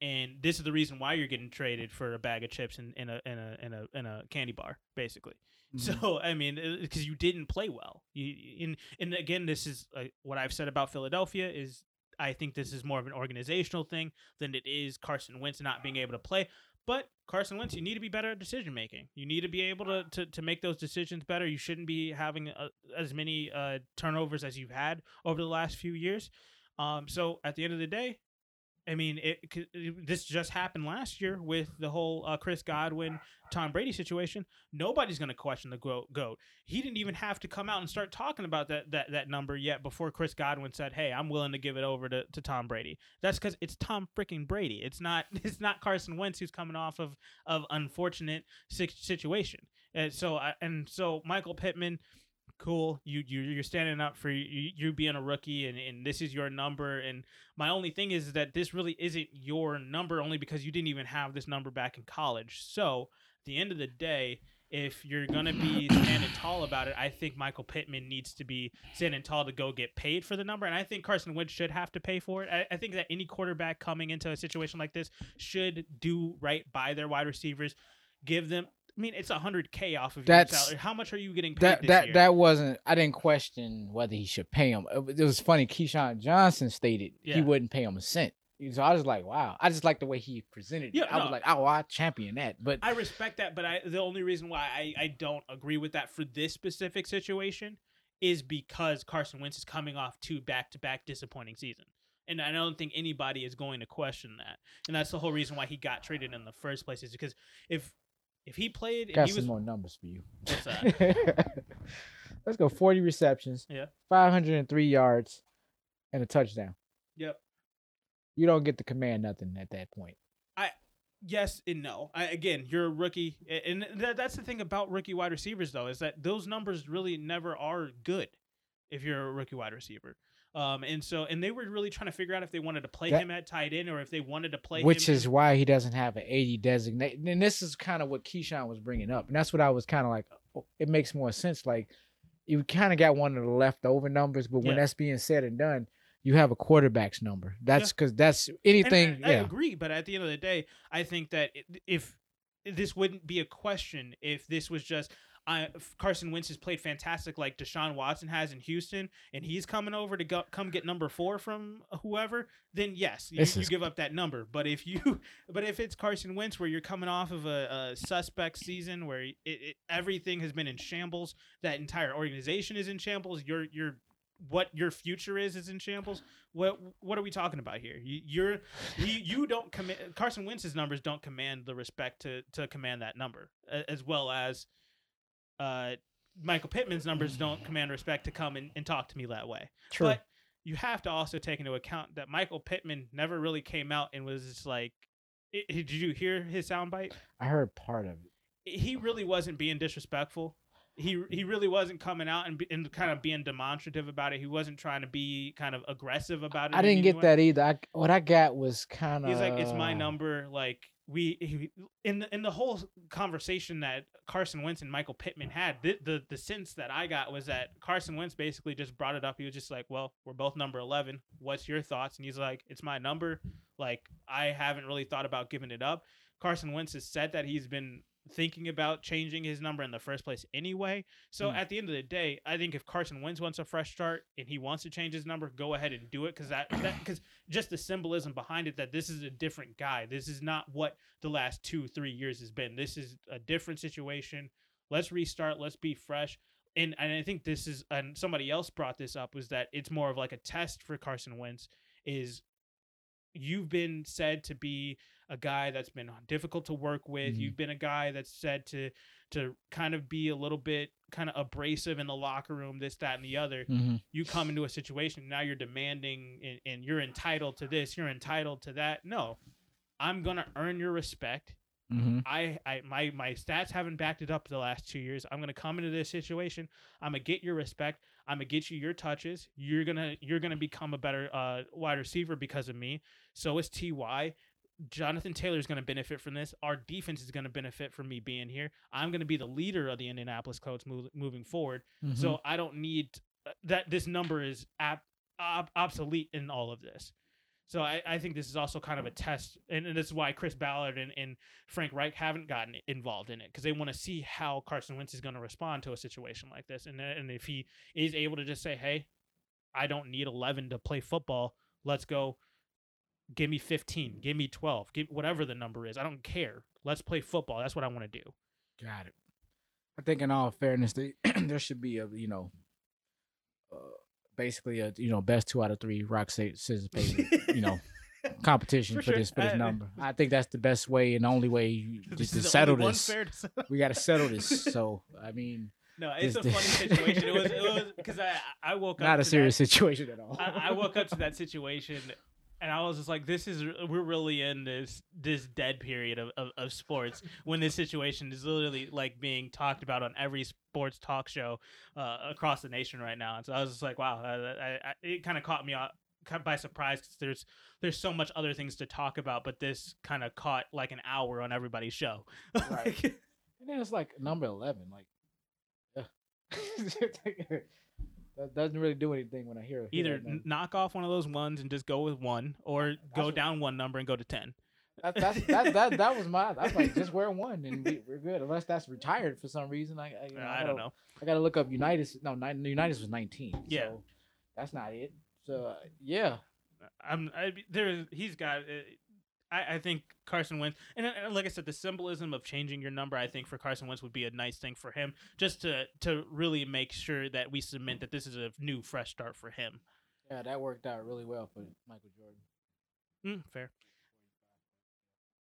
and this is the reason why you're getting traded for a bag of chips and in a in a in a in a candy bar, basically. So I mean, because you didn't play well. You and and again, this is uh, what I've said about Philadelphia is I think this is more of an organizational thing than it is Carson Wentz not being able to play. But Carson Wentz, you need to be better at decision making. You need to be able to, to, to make those decisions better. You shouldn't be having uh, as many uh, turnovers as you've had over the last few years. Um, so at the end of the day, I mean, it, it- this just happened last year with the whole uh, Chris Godwin, Tom Brady situation. Nobody's going to question the goat, goat. He didn't even have to come out and start talking about that, that, that number yet before Chris Godwin said, "Hey, I'm willing to give it over to, to Tom Brady." That's because it's Tom freaking Brady. It's not it's not Carson Wentz who's coming off of of unfortunate situation. And so I, and so Michael Pittman cool. You, you you're standing up for you, you being a rookie and, and this is your number. And my only thing is that this really isn't your number only because you didn't even have this number back in college. So at the end of the day if you're gonna be standing tall about it i think michael pittman needs to be standing tall to go get paid for the number. And i think carson wentz should have to pay for it. I, I think that any quarterback coming into a situation like this should do right by their wide receivers give them I mean, it's a hundred k off of your That's- salary. How much are you getting paid That that year? that wasn't. I didn't question whether he should pay him. It, was funny. Keyshawn Johnson stated Yeah. he wouldn't pay him a cent. So I was like, wow. I just like the way he presented it. Yeah, I was like, oh, I champion that. But I respect that, but I the only reason why I, I don't agree with that for this specific situation is because Carson Wentz is coming off two back to back disappointing seasons. And I don't think anybody is going to question that. And that's the whole reason why he got traded in the first place is because if if he played and got he some was more numbers for you. What's that? Let's go. Forty receptions. Yeah. Five hundred and three yards, and a touchdown. Yep. You don't get to command nothing at that point. I yes and no. I, again, you're a rookie, and th- that's the thing about rookie wide receivers, though, is that those numbers really never are good if you're a rookie wide receiver. Um, and so, and they were really trying to figure out if they wanted to play That- him at tight end or if they wanted to play which is why he doesn't have an 80 designate. And this is kind of what Keyshawn was bringing up, and that's what I was kind of like. oh, It makes more sense. Like you kind of got one of the leftover numbers, but when Yeah. that's being said and done, you have a quarterback's number. That's because that's anything. I, I agree, but at the end of the day, I think that if this wouldn't be a question if this was just I, Carson Wentz has played fantastic like Deshaun Watson has in Houston, and he's coming over to go, come get number four from whoever. Then yes, you, you give up that number. But if you, but if it's Carson Wentz where you're coming off of a, a suspect season where it, it, everything has been in shambles, that entire organization is in shambles. Your your what your future is is in shambles. What what are we talking about here? You, you're you, you don't command Carson Wentz's numbers don't command the respect to to command that number as well as uh Michael Pittman's numbers don't command respect to come and, and talk to me that way. true. But you have to also take into account that Michael Pittman never really came out and was just like i- i- did you hear his soundbite? I heard part of it. He really wasn't being disrespectful. He he really wasn't coming out and, be, and kind of being demonstrative about it. He wasn't trying to be kind of aggressive about it. I didn't get way. that either. I, what I got was kind of. He's like, it's my number. Like we he, in the, in the whole conversation that Carson Wentz and Michael Pittman had, the, the the sense that I got was that Carson Wentz basically just brought it up. He was just like, "Well, we're both number eleven. What's your thoughts?" And he's like, "It's my number. Like I haven't really thought about giving it up." Carson Wentz has said that he's been thinking about changing his number in the first place anyway. So Hmm. at the end of the day, I think if Carson Wentz wants a fresh start and he wants to change his number, go ahead and do it because that because just the symbolism behind it that this is a different guy. This is not what the last two three years has been. This is a different situation. Let's restart. Let's be fresh. And and I think this is and somebody else brought this up was that it's more of like a test for Carson Wentz is you've been said to be a guy that's been difficult to work with. Mhm. You've been a guy that's said to to kind of be a little bit kind of abrasive in the locker room, this, that, and the other. Mhm. You come into a situation now you're demanding and, and you're entitled to this, you're entitled to that. No, I'm gonna earn your respect. Mhm. I, I my my stats haven't backed it up the last two years. I'm gonna come into this situation. I'm gonna get your respect. I'm gonna get you your touches. You're gonna you're gonna become a better uh, wide receiver because of me. So is Ty. Jonathan Taylor is going to benefit from this. Our defense is going to benefit from me being here. I'm going to be the leader of the Indianapolis Colts move, moving forward. Mhm. So I don't need uh, that. This number is ab, ob, obsolete in all of this. So I, I think this is also kind of a test, and, and this is why Chris Ballard and, and Frank Reich haven't gotten involved in it because they want to see how Carson Wentz is going to respond to a situation like this, and and if he is able to just say, "Hey, I don't need 11 to play football. Let's go. Give me 15. Give me 12. Give whatever the number is. I don't care. Let's play football. That's what I want to do." Got it. I think, in all fairness, they, there should be a you know, uh, basically a you know best two out of three rock scissors paper. you know, competition For for, sure. this for this I- number. I think that's the best way and only way This to, settle this. to settle. We got to settle this. So I mean, No, it's This- a funny situation. It was it was because I I woke up not a serious That, situation at all. I, I woke up to that situation. And I was just like, "This is we're really in this this dead period of, of, of sports when this situation is literally like being talked about on every sports talk show uh, across the nation right now." And so I was just like, "Wow!" I, I, I, it kind of caught me off, by surprise because there's there's so much other things to talk about, but this kind of caught like an hour on everybody's show. Right. And then it's like number eleven. Like, ugh. that doesn't really do anything when I hear hear Either number. knock off one of those ones and just go with one, or go down one number and go to ten. That, that's that, that that was my. I was like, just wear one and we, we're good. Unless that's retired for some reason. I I, you know, I don't know. I gotta look up Unitas. No, Ni- Unitas was nineteen. Yeah. so that's not it. So uh, yeah, I'm I, there. He's got. Uh, I, I think Carson Wentz, and, and like I said, the symbolism of changing your number, I think for Carson Wentz would be a nice thing for him, just to to really make sure that we cement that this is a new, fresh start for him. yeah, that worked out really well for Michael Jordan. Mm, fair.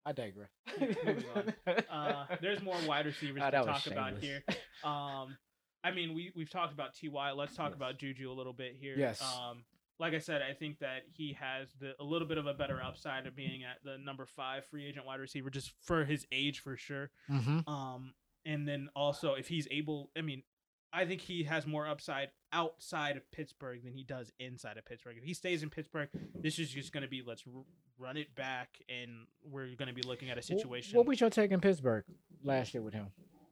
I digress. Uh, there's more wide receivers Ah, to that was talk about here. Um, I mean, we we've talked about Ty. Let's talk Yes. about Juju a little bit here. Yes. Um, like I said, I think that he has the a little bit of a better upside of being at the number five free agent wide receiver, just for his age, for sure. hmm Um, and then also if he's able, I mean, I think he has more upside outside of Pittsburgh than he does inside of Pittsburgh. If he stays in Pittsburgh, this is just going to be let's r- run it back, and we're going to be looking at a situation. What was your take in Pittsburgh last year with him?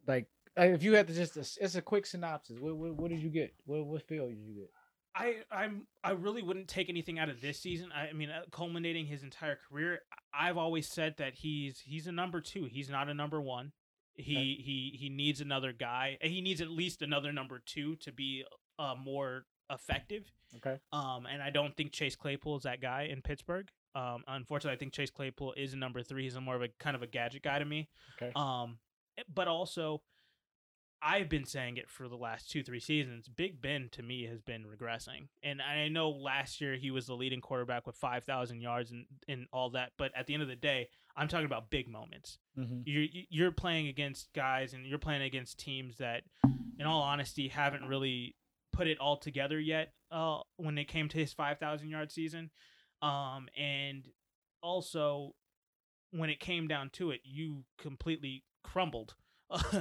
Like, uh, if you had to just, it's a quick synopsis. What, what, what did you get? What, what feel did you get? I I'm I really wouldn't take anything out of this season. I, I mean, uh, culminating his entire career, I've always said that he's he's a number two. He's not a number one. He Okay. he he needs another guy. He needs at least another number two to be uh, more effective. Okay. Um, and I don't think Chase Claypool is that guy in Pittsburgh. Um, unfortunately, I think Chase Claypool is a number three. He's a more of a kind of a gadget guy to me. Okay. Um, but also, I've been saying it for the last two, three seasons. Big Ben to me has been regressing, and I know last year he was the leading quarterback with five thousand yards and and all that. But at the end of the day, I'm talking about big moments. Mm-hmm. You're you're playing against guys, and you're playing against teams that, in all honesty, haven't really put it all together yet. Uh, when it came to his five thousand yard season, um, and also when it came down to it, you completely crumbled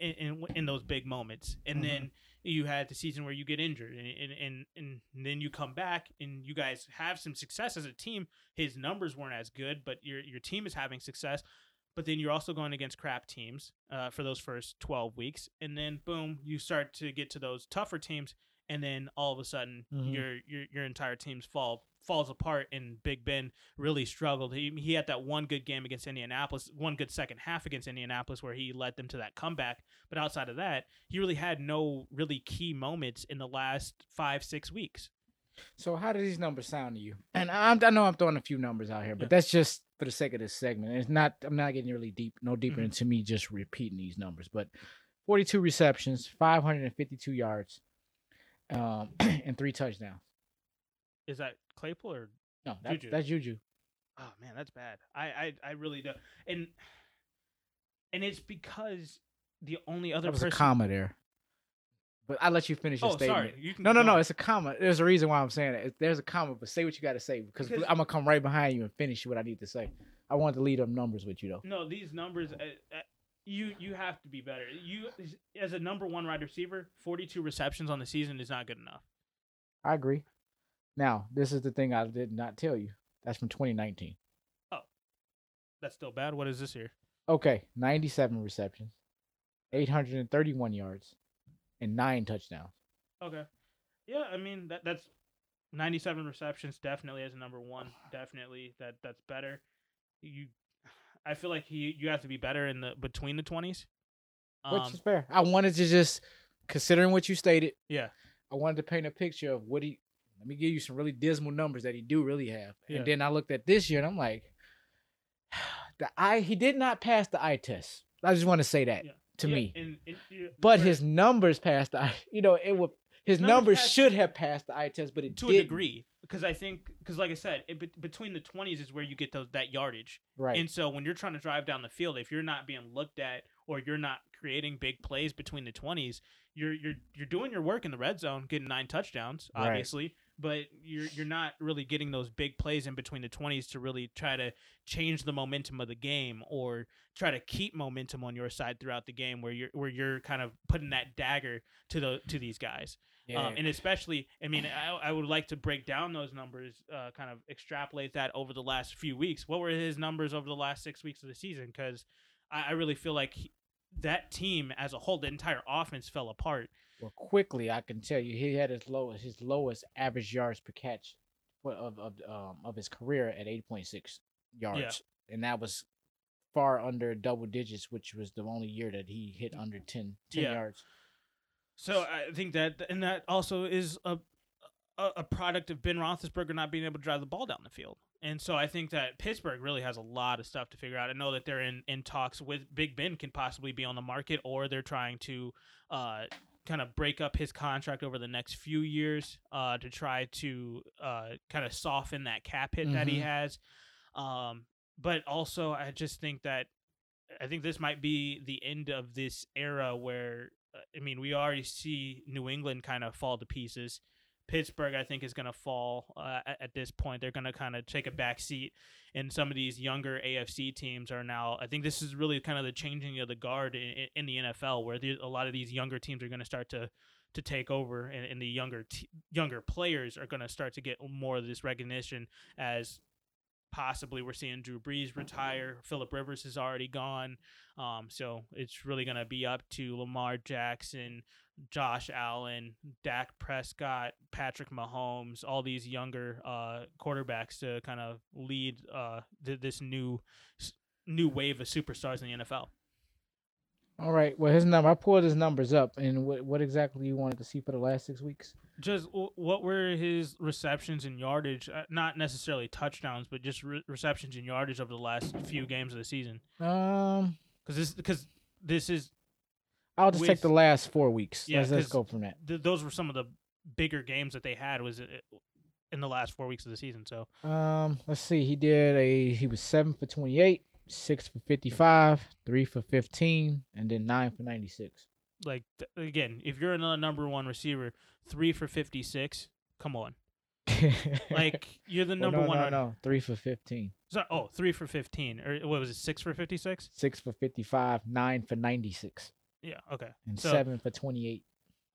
in, in in those big moments, and Mhm. then you had the season where you get injured, and, and and and then you come back and you guys have some success as a team. His numbers weren't as good, but your your team is having success. But then you're also going against crap teams uh, for those first 12 weeks, and then boom, you start to get to those tougher teams, and then all of a sudden Mhm. your your your entire team's fall falls apart and Big Ben really struggled. He he had that one good game against Indianapolis, one good second half against Indianapolis where he led them to that comeback. But outside of that, he really had no really key moments in the last 5-6 weeks. So how do these numbers sound to you? And I'm, I know I'm throwing a few numbers out here, but Yeah. that's just for the sake of this segment. It's not. I'm not getting really deep, no deeper Mhm. into me just repeating these numbers. But 42 receptions, 552 yards, um, and three touchdowns. Is that Claypool or No, that's Juju. that's Juju. Oh man, that's bad. I I, I really do. And and it's because the only other That was person a comma there. But I'll let you finish your Oh, statement. sorry. Can No, no, no. It's a comma. There's a reason why I'm saying it. It- There's a comma, but say what you got to say because, Because- I'm gonna come right behind you and finish what I need to say. I wanted to lead up numbers with you though. No, these numbers. Uh, uh, you you have to be better. You as a number one wide receiver, forty two receptions on the season is not good enough. I agree. Now, this is the thing I did not tell you. That's from 2019. Oh, That's still bad. What is this here? Okay, 97 receptions, 831 yards, and nine touchdowns. Okay. Yeah, I mean that that's ninety seven receptions. Definitely as a number one. Definitely that that's better. You, I feel like he you have to be better in the between the twenties. which Um, is fair. I wanted to just, considering what you stated, yeah. I wanted to paint a picture of what he. Let me give you some really dismal numbers that he do really have, Yeah. and then I looked at this year and I'm like, the eye. He did not pass the eye test. I just want to say that Yeah. to Yeah, me. and- and But for- his numbers passed the eye. You know, it would. His Numbers numbers should have passed the eye test, but it to didn't. a degree because I think because like I said, it, between the twenties is where you get those that yardage. Right. And so when you're trying to drive down the field, if you're not being looked at or you're not creating big plays between the 20s, you're you're you're doing your work in the red zone, getting nine touchdowns, Right. But you're you're not really getting those big plays in between the 20s to really try to change the momentum of the game or try to keep momentum on your side throughout the game where you're where you're kind of putting that dagger to the to these guys. yeah. Um, and especially, I mean, I, I would like to break down those numbers, uh, kind of extrapolate that over the last few weeks. What were his numbers over the last six weeks of the season? Because I, I really feel like he, that team as a whole, the entire offense fell apart. Well, quickly, I can tell you, he had his lowest his lowest average yards per catch of of um of his career at eight point six yards, and that was far under double digits, which was the only year that he hit under 10, 10 Yeah. yards. So I think that, and that also is a, a a product of Ben Roethlisberger not being able to drive the ball down the field. And so I think that Pittsburgh really has a lot of stuff to figure out. I know that they're in, in talks with Big Ben can possibly be on the market, or they're trying to uh, kind of break up his contract over the next few years uh, to try to uh, kind of soften that cap hit that he Mhm. has. Um, but also, I just think that I think this might be the end of this era where uh, I mean we already see New England kind of fall to pieces. Pittsburgh, I think, is going to fall uh, at, at this point. They're going to kind of take a back seat, and some of these younger AFC teams are now. I think this is really kind of the changing of the guard in, in the NFL, where the, a lot of these younger teams are going to start to to take over, and, and the younger t- younger players are going to start to get more of this recognition as possibly we're seeing Drew Brees retire. Philip Rivers is already gone. Um, so it's really going to be up to Lamar Jackson, Josh Allen, Dak Prescott, Patrick Mahomes, all these younger uh, quarterbacks to kind of lead uh, th- this new new wave of superstars in the NFL. All right. Well, his number. I pulled his numbers up, and what what exactly you wanted to see for the last six weeks? Just what were his receptions and yardage? Uh, not necessarily touchdowns, but just re- receptions and yardage over the last few games of the season. Um, Because this because this is I'll just take the last four weeks. Yeah, let's, let's go from that. th- those were some of the bigger games that they had was it, in the last four weeks of the season. So Um, let's see. He did a. He was seven for twenty eight, six for fifty five, three for fifteen, and then nine for ninety six. like th- again, if you're a number one receiver, three for fifty six, come on, like you're the Well, number no, one. No, no, three for fifteen, oh, three for fifteen, or what was it? Six for fifty six? six for fifty five, nine for ninety six, Yeah, okay. and So- seven for twenty eight.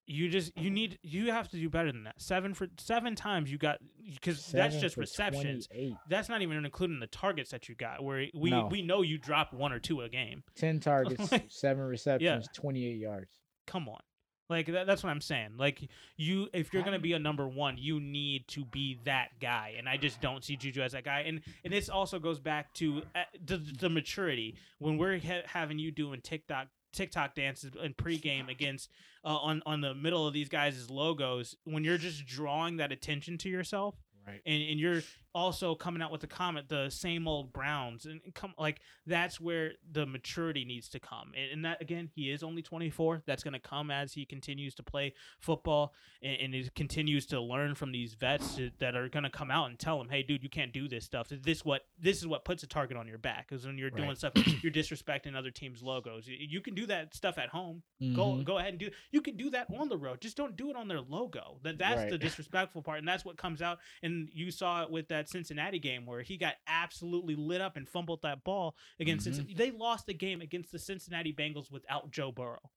You just you need you have to do better than that. Seven for seven times you got because that's just receptions. That's not even including the targets that you got. Where we No. we know you drop one or two a game. Ten targets, Like- seven receptions, twenty eight yards. come on like that, that's what i'm saying like you if you're gonna be a number one you need to be that guy and i just don't see juju as that guy and and this also goes back to uh, the, the maturity when we're ha- having you doing tiktok TikTok dances in pregame against uh, on on the middle of these guys' logos when you're just drawing that attention to yourself Right. and, and you're also coming out with the comment the same old browns and come like that's where the maturity needs to come and, and that again he is only 24 that's going to come as he continues to play football and, and he continues to learn from these vets to- that are going to come out and tell him hey dude you can't do this stuff. This what this is what puts a target on your back because when you're doing stuff you're disrespecting other teams logos. You, you can do that stuff at home. Go Mhm. go ahead and do you can do that on the road just don't do it on their logo. That that's the disrespectful part and that's what comes out and you saw it with that Cincinnati game where he got absolutely lit up and fumbled that ball against Mhm. Cincinnati. They lost the game against the Cincinnati Bengals without Joe Burrow.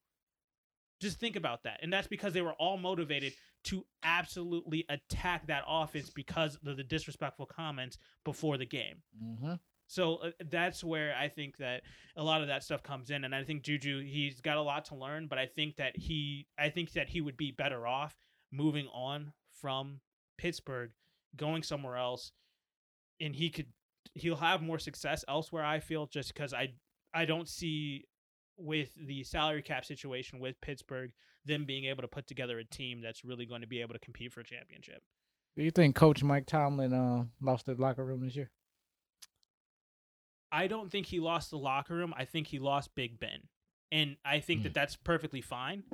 Just think about that. And that's because they were all motivated to absolutely attack that offense because of the disrespectful comments before the game. Mhm. So uh, that's where I think that a lot of that stuff comes in, and I think Juju he's got a lot to learn, but I think that he I think that he would be better off moving on from Pittsburgh, going somewhere else, and he could he'll have more success elsewhere. I feel just because I I don't see with the salary cap situation with Pittsburgh them being able to put together a team that's really going to be able to compete for a championship. Do you think Coach Mike Tomlin uh, lost the locker room this year? I don't think he lost the locker room. I think he lost Big Ben, and I think Hmm. that that's perfectly fine.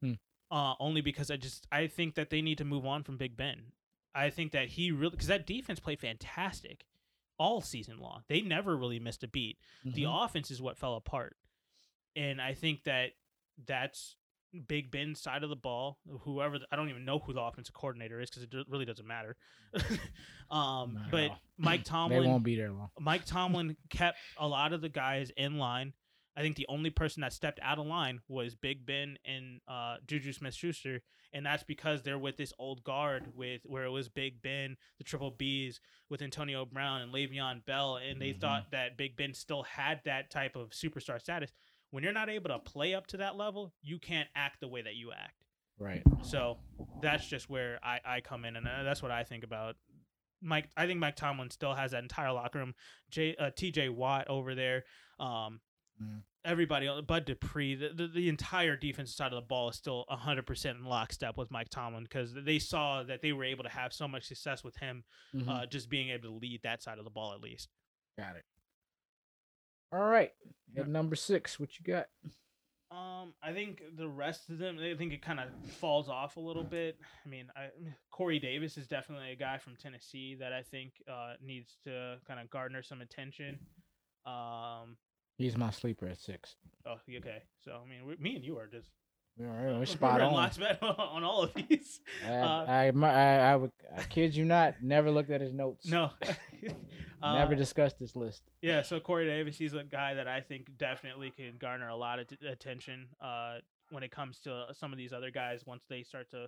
Hmm. Uh, only because I just I think that they need to move on from Big Ben. I think that he really because that defense played fantastic all season long. They never really missed a beat. The Mhm. offense is what fell apart, and I think that that's Big Ben's side of the ball. Whoever the, I don't even know who the offensive coordinator is because it do- really doesn't matter. um, but all. Mike they Tomlin won't be there long. Mike Tomlin kept a lot of the guys in line. I think the only person that stepped out of line was Big Ben and uh, Juju Smith Schuster, and that's because they're with this old guard with where it was Big Ben, the Triple Bs with Antonio Brown and Le'Veon Bell, and they Mhm. thought that Big Ben still had that type of superstar status. When you're not able to play up to that level, you can't act the way that you act. Right. So that's just where I, I come in, and uh, that's what I think about Mike. I think Mike Tomlin still has that entire locker room. J, uh, T.J. Watt over there. Um, Mhm. Everybody, Bud Dupree, the, the, the entire defensive side of the ball is still 100% in lockstep with Mike Tomlin because they saw that they were able to have so much success with him Mhm. uh, just being able to lead that side of the ball at least. got it. All right. Yeah. At number six, what you got? Um, I think the rest of them, I think it kind of falls off a little bit. I mean, I Corey Davis is definitely a guy from Tennessee that I think uh, needs to kind of garner some attention. Um, He's my sleeper at six. oh, okay. So I mean, we, me and you are just All right, we're we're spot on. on all of these. I, Uh, I, I, I would, I kid you not, never looked at his notes. No, Never Uh, discussed this list. Yeah, so Corey Davis, he's a guy that I think definitely can garner a lot of t- attention uh, when it comes to some of these other guys once they start to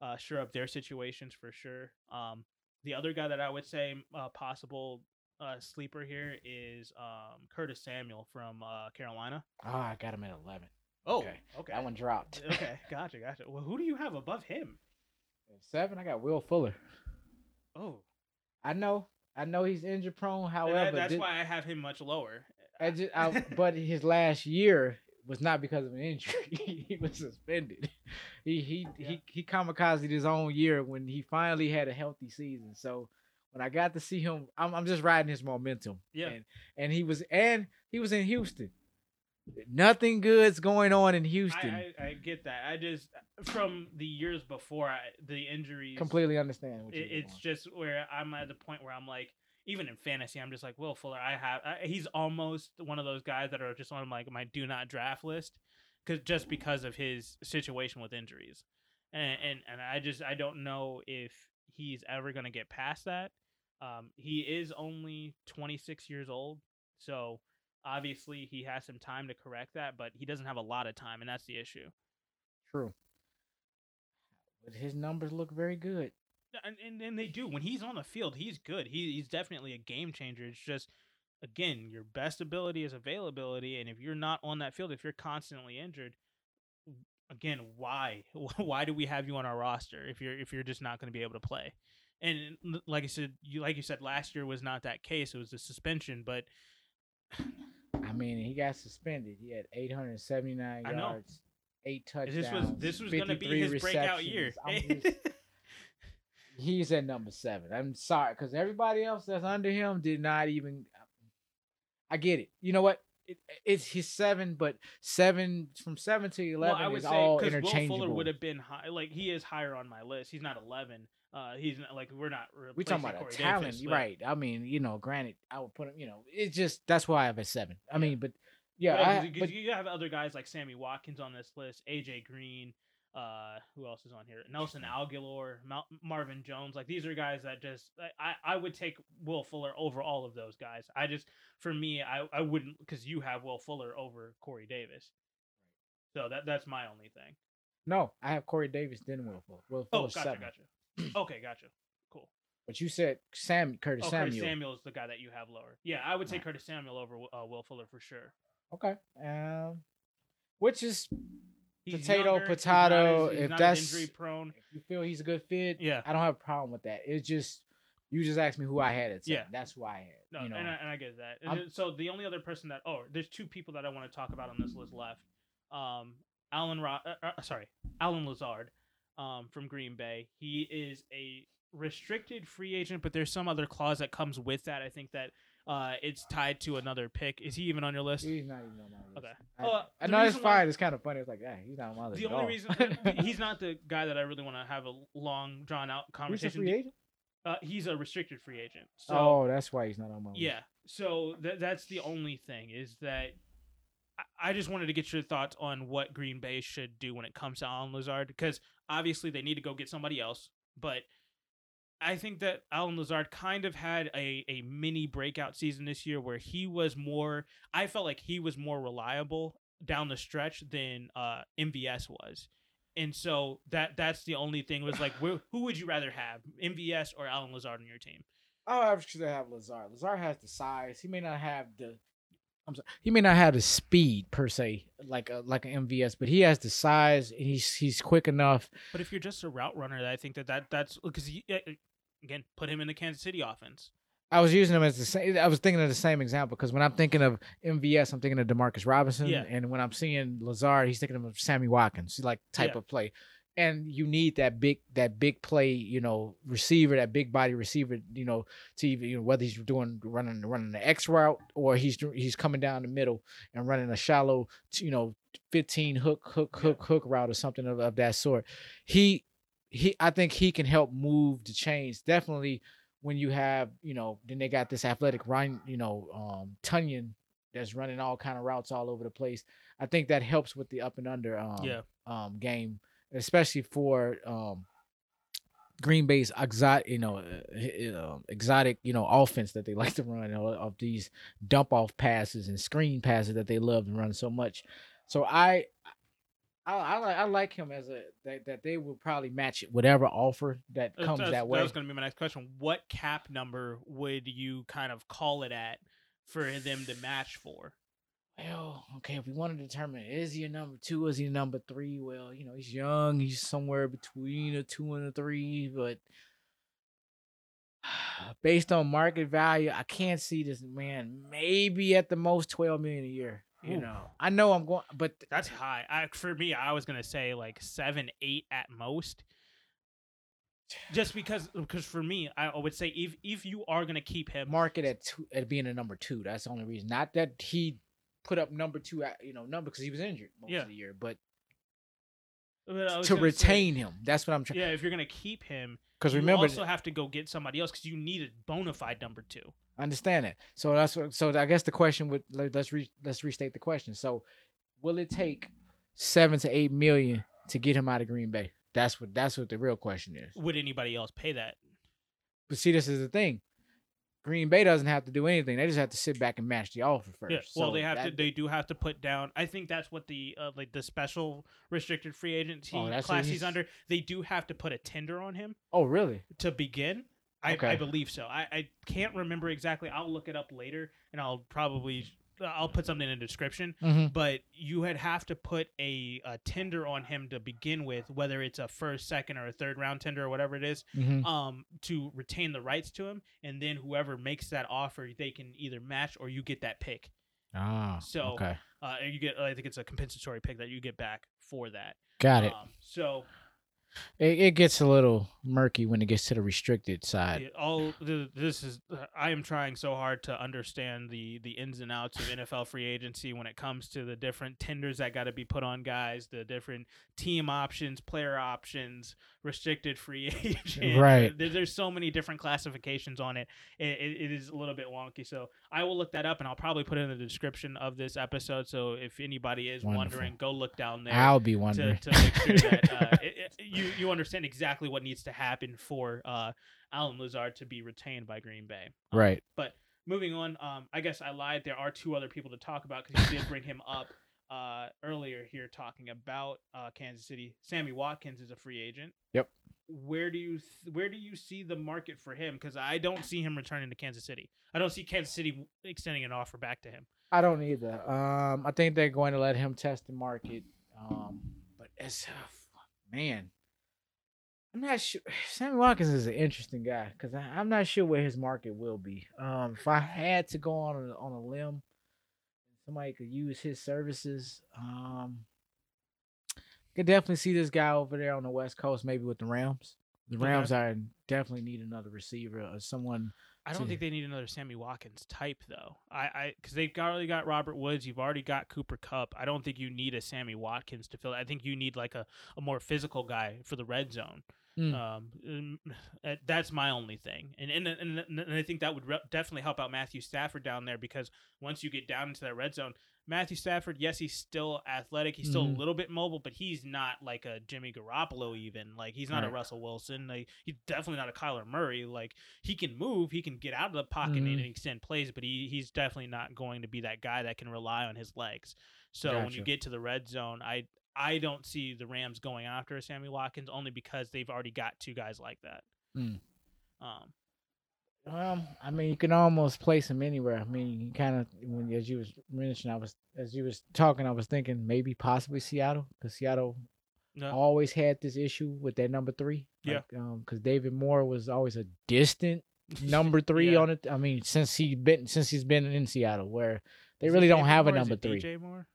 uh, sure up their situations for sure. Um, the other guy that I would say uh, possible uh, sleeper here is um, Curtis Samuel from uh, Carolina. Oh, I got him at 11. Oh, Okay. okay. That one dropped. okay, gotcha, gotcha. Well, who do you have above him? At seven, I got Will Fuller. Oh, I know. I know he's injury prone. However, that- that's why I have him much lower. I just, I, but his last year was not because of an injury. he was suspended. He he Yeah. he he kamikazed his own year when he finally had a healthy season. So when I got to see him, I'm I'm just riding his momentum. Yeah. And, and he was and he was in Houston. Nothing good's going on in Houston. I, I, I get that. I just from the years before I, the injuries. Completely understand what it, you're it's just where I'm at the point where I'm like, even in fantasy, I'm just like Will Fuller. I have I, he's almost one of those guys that are just on like my do not draft list, because just because of his situation with injuries, and and and I just I don't know if he's ever gonna get past that. Um, he is only 26 years old, so obviously he has some time to correct that, but he doesn't have a lot of time, and that's the issue. true. But his numbers look very good. and, and and they do when he's on the field he's good he, he's definitely a game changer it's just again your best ability is availability and if you're not on that field if you're constantly injured again why why do we have you on our roster if you're if you're just not going to be able to play and like i said you like you said last year was not that case it was a suspension but I mean, he got suspended. He had 879 I know. yards, eight touchdowns. this was this was going to be 53 his breakout year. Just- he's at number seven. I'm sorry, because everybody else that's under him did not even. I get it. You know what? It, it's his seven, but seven from seven to eleven well, I would is say all because Will interchangeable. Fuller would have been high. Like he is higher on my list. He's not eleven. Uh, he's not, like we're not. we talking about Corey a talent, Davis, but- right? I mean, you know, granted, I would put him. You know, it's just that's why I have a seven. I Yeah. mean, but yeah, Yeah, I, but you have other guys like Sammy Watkins on this list, AJ Green. Uh, who else is on here? Nelson Agholor, Mal- Marvin Jones. Like these are guys that just I, I would take Will Fuller over all of those guys. I just for me I I wouldn't because you have Will Fuller over Corey Davis. So that that's my only thing. no, I have Corey Davis, then Will Fuller. Will Oh, gotcha, seven. gotcha. Okay, gotcha. Cool. But you said Sam Curtis Oh, Samuel. Curtis Samuel is the guy that you have lower. Yeah, I would say Right. Curtis Samuel over uh, Will Fuller for sure. Okay. Um, which is He's Potato, younger, potato, as, he's if that's- injury prone. if you feel he's a good fit. Yeah. I don't have a problem with that. It's just you just asked me who I had seven. Yeah. That's who I had. No, you know, and, I, and I get that. I'm- so the only other person that oh, there's two people that I want to talk about on this list left. Um, Alan Ro- uh, uh, sorry, Allen Lazard, um, from Green Bay. He is a restricted free agent, but there's some other clause that comes with that. I think that uh, it's tied to another pick. Is he even on your list? he's not even on my list. Okay. I, Uh, I know it's why- fine. It's kind of funny. It's like, yeah, he's not on my list. The only reason he's not the guy that I really want to have a long, drawn out He's a conversation. free agent. Uh, he's a restricted free agent. So oh, that's why he's not on my list. yeah. So th- that's the only thing is that I-, I just wanted to get your thoughts on what Green Bay should do when it comes to Allen Lazard because obviously they need to go get somebody else, but I think that Allen Lazard kind of had a, a mini breakout season this year where he was more I felt like he was more reliable down the stretch than uh MVS was. And so that that's the only thing was like wh- who would you rather have, MVS or Allen Lazard on your team? Oh, I should have Lazard. Lazard has the size. He may not have the. I'm sorry. He may not have the speed per se, like a like an MVS, but he has the size. And he's he's quick enough. But if you're just a route runner, I think that, that that's because eh, again, put him in the Kansas City offense. I was using him as the same. I was thinking of the same example because when I'm thinking of MVS, I'm thinking of Demarcus Robinson, Yeah. and when I'm seeing Lazard, he's thinking of Sammy Watkins, like type Yeah. of play. And you need that big, that big play, you know, receiver, that big body receiver, you know, to even, you know, whether he's doing running running the X route or he's he's coming down the middle and running a shallow, you know, 15 hook hook hook hook route or something of, of that sort. He he, I think he can help move the chains. Definitely when you have, you know, then they got this athletic Ryan, you know, um Tunyon that's running all kind of routes all over the place. I think that helps with the up and under um Yeah. um game, especially for um Green Bay's exotic, you know, uh, exotic, you know, offense that they like to run you know, of these dump off passes and screen passes that they love to run so much. So I, I, I, I like him as a that, that they will probably match whatever offer that comes that's- that way. That was going to be my next question. What cap number would you kind of call it at for them to match for? Well, okay, if we want to determine is he a number two, is he a number three? Well, you know, he's young, he's somewhere between a two and a three, but based on market value, I can't see this man maybe at the most twelve million a year. You Ooh. know, I know I'm going, but That's high. I, for me, I was going to say like seven, eight at most. Just because, uh, because for me, I would say if if you are going to keep him, market at two, at being a number two. That's the only reason. Not that he put up number two, at, you know, number because he was injured most Yeah. of the year, but but to gonna say, retain him. That's what I'm trying. yeah, if you're going to keep him, Because you remember, also have to go get somebody else because you need a bona fide number two. understand that. So that's what. So I guess the question would let- let's re, let's restate the question. So, will it take seven to eight million to get him out of Green Bay? That's what that's what the real question is. Would anybody else pay that? But see, this is the thing. Green Bay doesn't have to do anything. They just have to sit back and match the offer first. Yeah. Well, So they have to. They do have to put down. I think that's what the uh, like the special restricted free agency Oh, class he's he's- under. They do have to put a tender on him Oh, really? to begin. I, I believe so. I, I can't remember exactly. I'll look it up later, and I'll probably I'll put something in the description. Mm-hmm. But you would have to put a, a tender on him to begin with, whether it's a first, second, or a third round tender or whatever it is, Mm-hmm. um, to retain the rights to him, and then whoever makes that offer, they can either match or you get that pick. Ah, So- okay, Uh, you get, I think it's a compensatory pick that you get back for that. got it. Um, so it. It gets a little murky when it gets to the restricted side. all this is, I am trying so hard to understand the the ins and outs of NFL free agency when it comes to the different tenders that got to be put on guys, the different team options, player options, restricted free agent. Right. There, there's so many different classifications on it. It, it. it is a little bit wonky. So I will look that up and I'll probably put it in the description of this episode. So if anybody is Wonderful. wondering, go look down there. I'll be to, wondering. to make sure that uh, it, it- you you understand exactly what needs to happen for uh, Allen Lazard to be retained by Green Bay. Um, right. But moving on, um, I guess I lied. There are two other people to talk about because you did bring him up uh, earlier here, talking about uh, Kansas City. Sammy Watkins is a free agent. Yep. Where do you th- where do you see the market for him? Because I don't see him returning to Kansas City. I don't see Kansas City extending an offer back to him. I don't either. Um, I think they're going to let him test the market. Um, but as uh, man, I'm not sure. Sammy Watkins is an interesting guy because I'm not sure where his market will be. Um, if I had to go on a, on a limb, somebody could use his services. Um, could definitely see this guy over there on the West Coast, maybe with the Rams. The. Rams are definitely need another receiver or someone. I don't to- think they need another Sammy Watkins type though. I, I, because they've already got Robert Woods. You've already got Cooper Kupp. I don't think you need a Sammy Watkins to fill. it. I think you need like a, a more physical guy for the red zone. Mm. Um, uh, that's my only thing, and and and, and I think that would re- definitely help out Matthew Stafford down there because once you get down into that red zone, Matthew Stafford, yes, he's still athletic, he's still Mhm. a little bit mobile, but he's not like a Jimmy Garoppolo even. Like he's not a Russell Wilson. Like he's definitely not a Kyler Murray. Like he can move, he can get out of the pocket Mhm. and extend plays, but he he's definitely not going to be that guy that can rely on his legs. So when you get to the red zone, I I don't see the Rams going after Sammy Watkins only because they've already got two guys like that. Mm. Um, Um, I mean, you can almost place him anywhere. I mean, you kind of when as you was mentioning, I was as you was talking, I was thinking maybe possibly Seattle because Seattle no, always had this issue with their number three. Yeah. Like, um, because David Moore was always a distant number three Yeah. on it. I mean, since he been since he's been in Seattle, where they Is really don't David have a Moore? Is number it three. DJ Moore?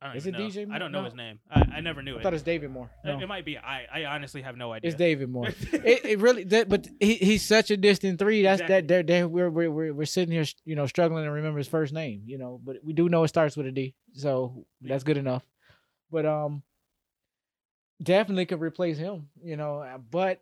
I don't Is it know. DJ I don't know No. his name. I, I never knew I it. thought it was David Moore. It- No, It might be. I, I honestly have no idea. it's David Moore. it, it really that, but he, he's such a distant three. That's Exactly. that. They're, they're, we're, we're we're we're sitting here, you know, struggling to remember his first name. You know, but we do know it starts with a D, so Yeah. that's good enough. But um, definitely could replace him. You know, uh, but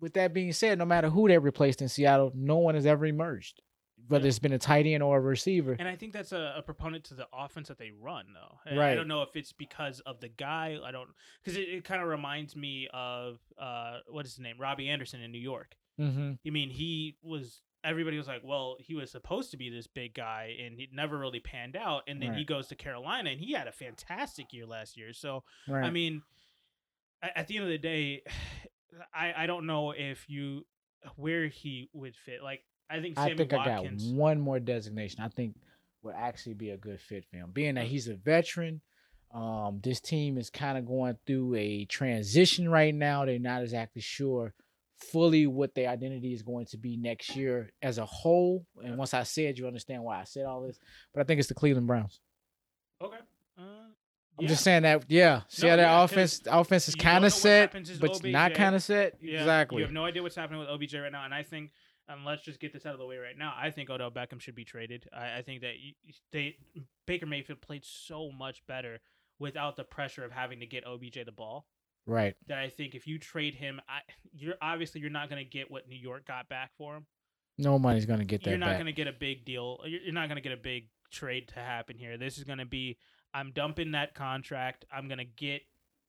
with that being said, no matter who they replaced in Seattle, no one has ever emerged. Whether it's been a tight end or a receiver, And I think that's a, a proponent to the offense that they run, though. And I don't know if it's because of the guy. I don't because it, it kind of reminds me of uh, what is his name, Robbie Anderson in New York. mm-hmm. I mean, he was. Everybody was like, "Well, he was supposed to be this big guy, and he never really panned out." And then he goes to Carolina, and he had a fantastic year last year. So right. I mean, at, at the end of the day, I I don't know if you where he would fit. Like I think Sammy I think Watkins. I got one more designation. I think would actually be a good fit for him, being that he's a veteran. Um, this team is kind of going through a transition right now. They're not exactly sure fully what their identity is going to be next year as a whole. And once I said, you understand why I said all this. But I think it's the Cleveland Browns. Okay. Uh, I'm just saying that, yeah. See No, how that yeah, offense, offense is you don't know kind of set, but it's not kind of set. Yeah, exactly. You have no idea what's happening with OBJ right now, and I think, and let's just get this out of the way right now. I think Odell Beckham should be traded. I, I think that y- y- they Baker Mayfield played so much better without the pressure of having to get OBJ the ball. right. That I think if you trade him, I, you're obviously you're not going to get what New York got back for him. Nobody's gonna get that You're not going to get a big deal. You're you're not going to get a big trade to happen here. This is going to be I'm dumping that contract. I'm going to get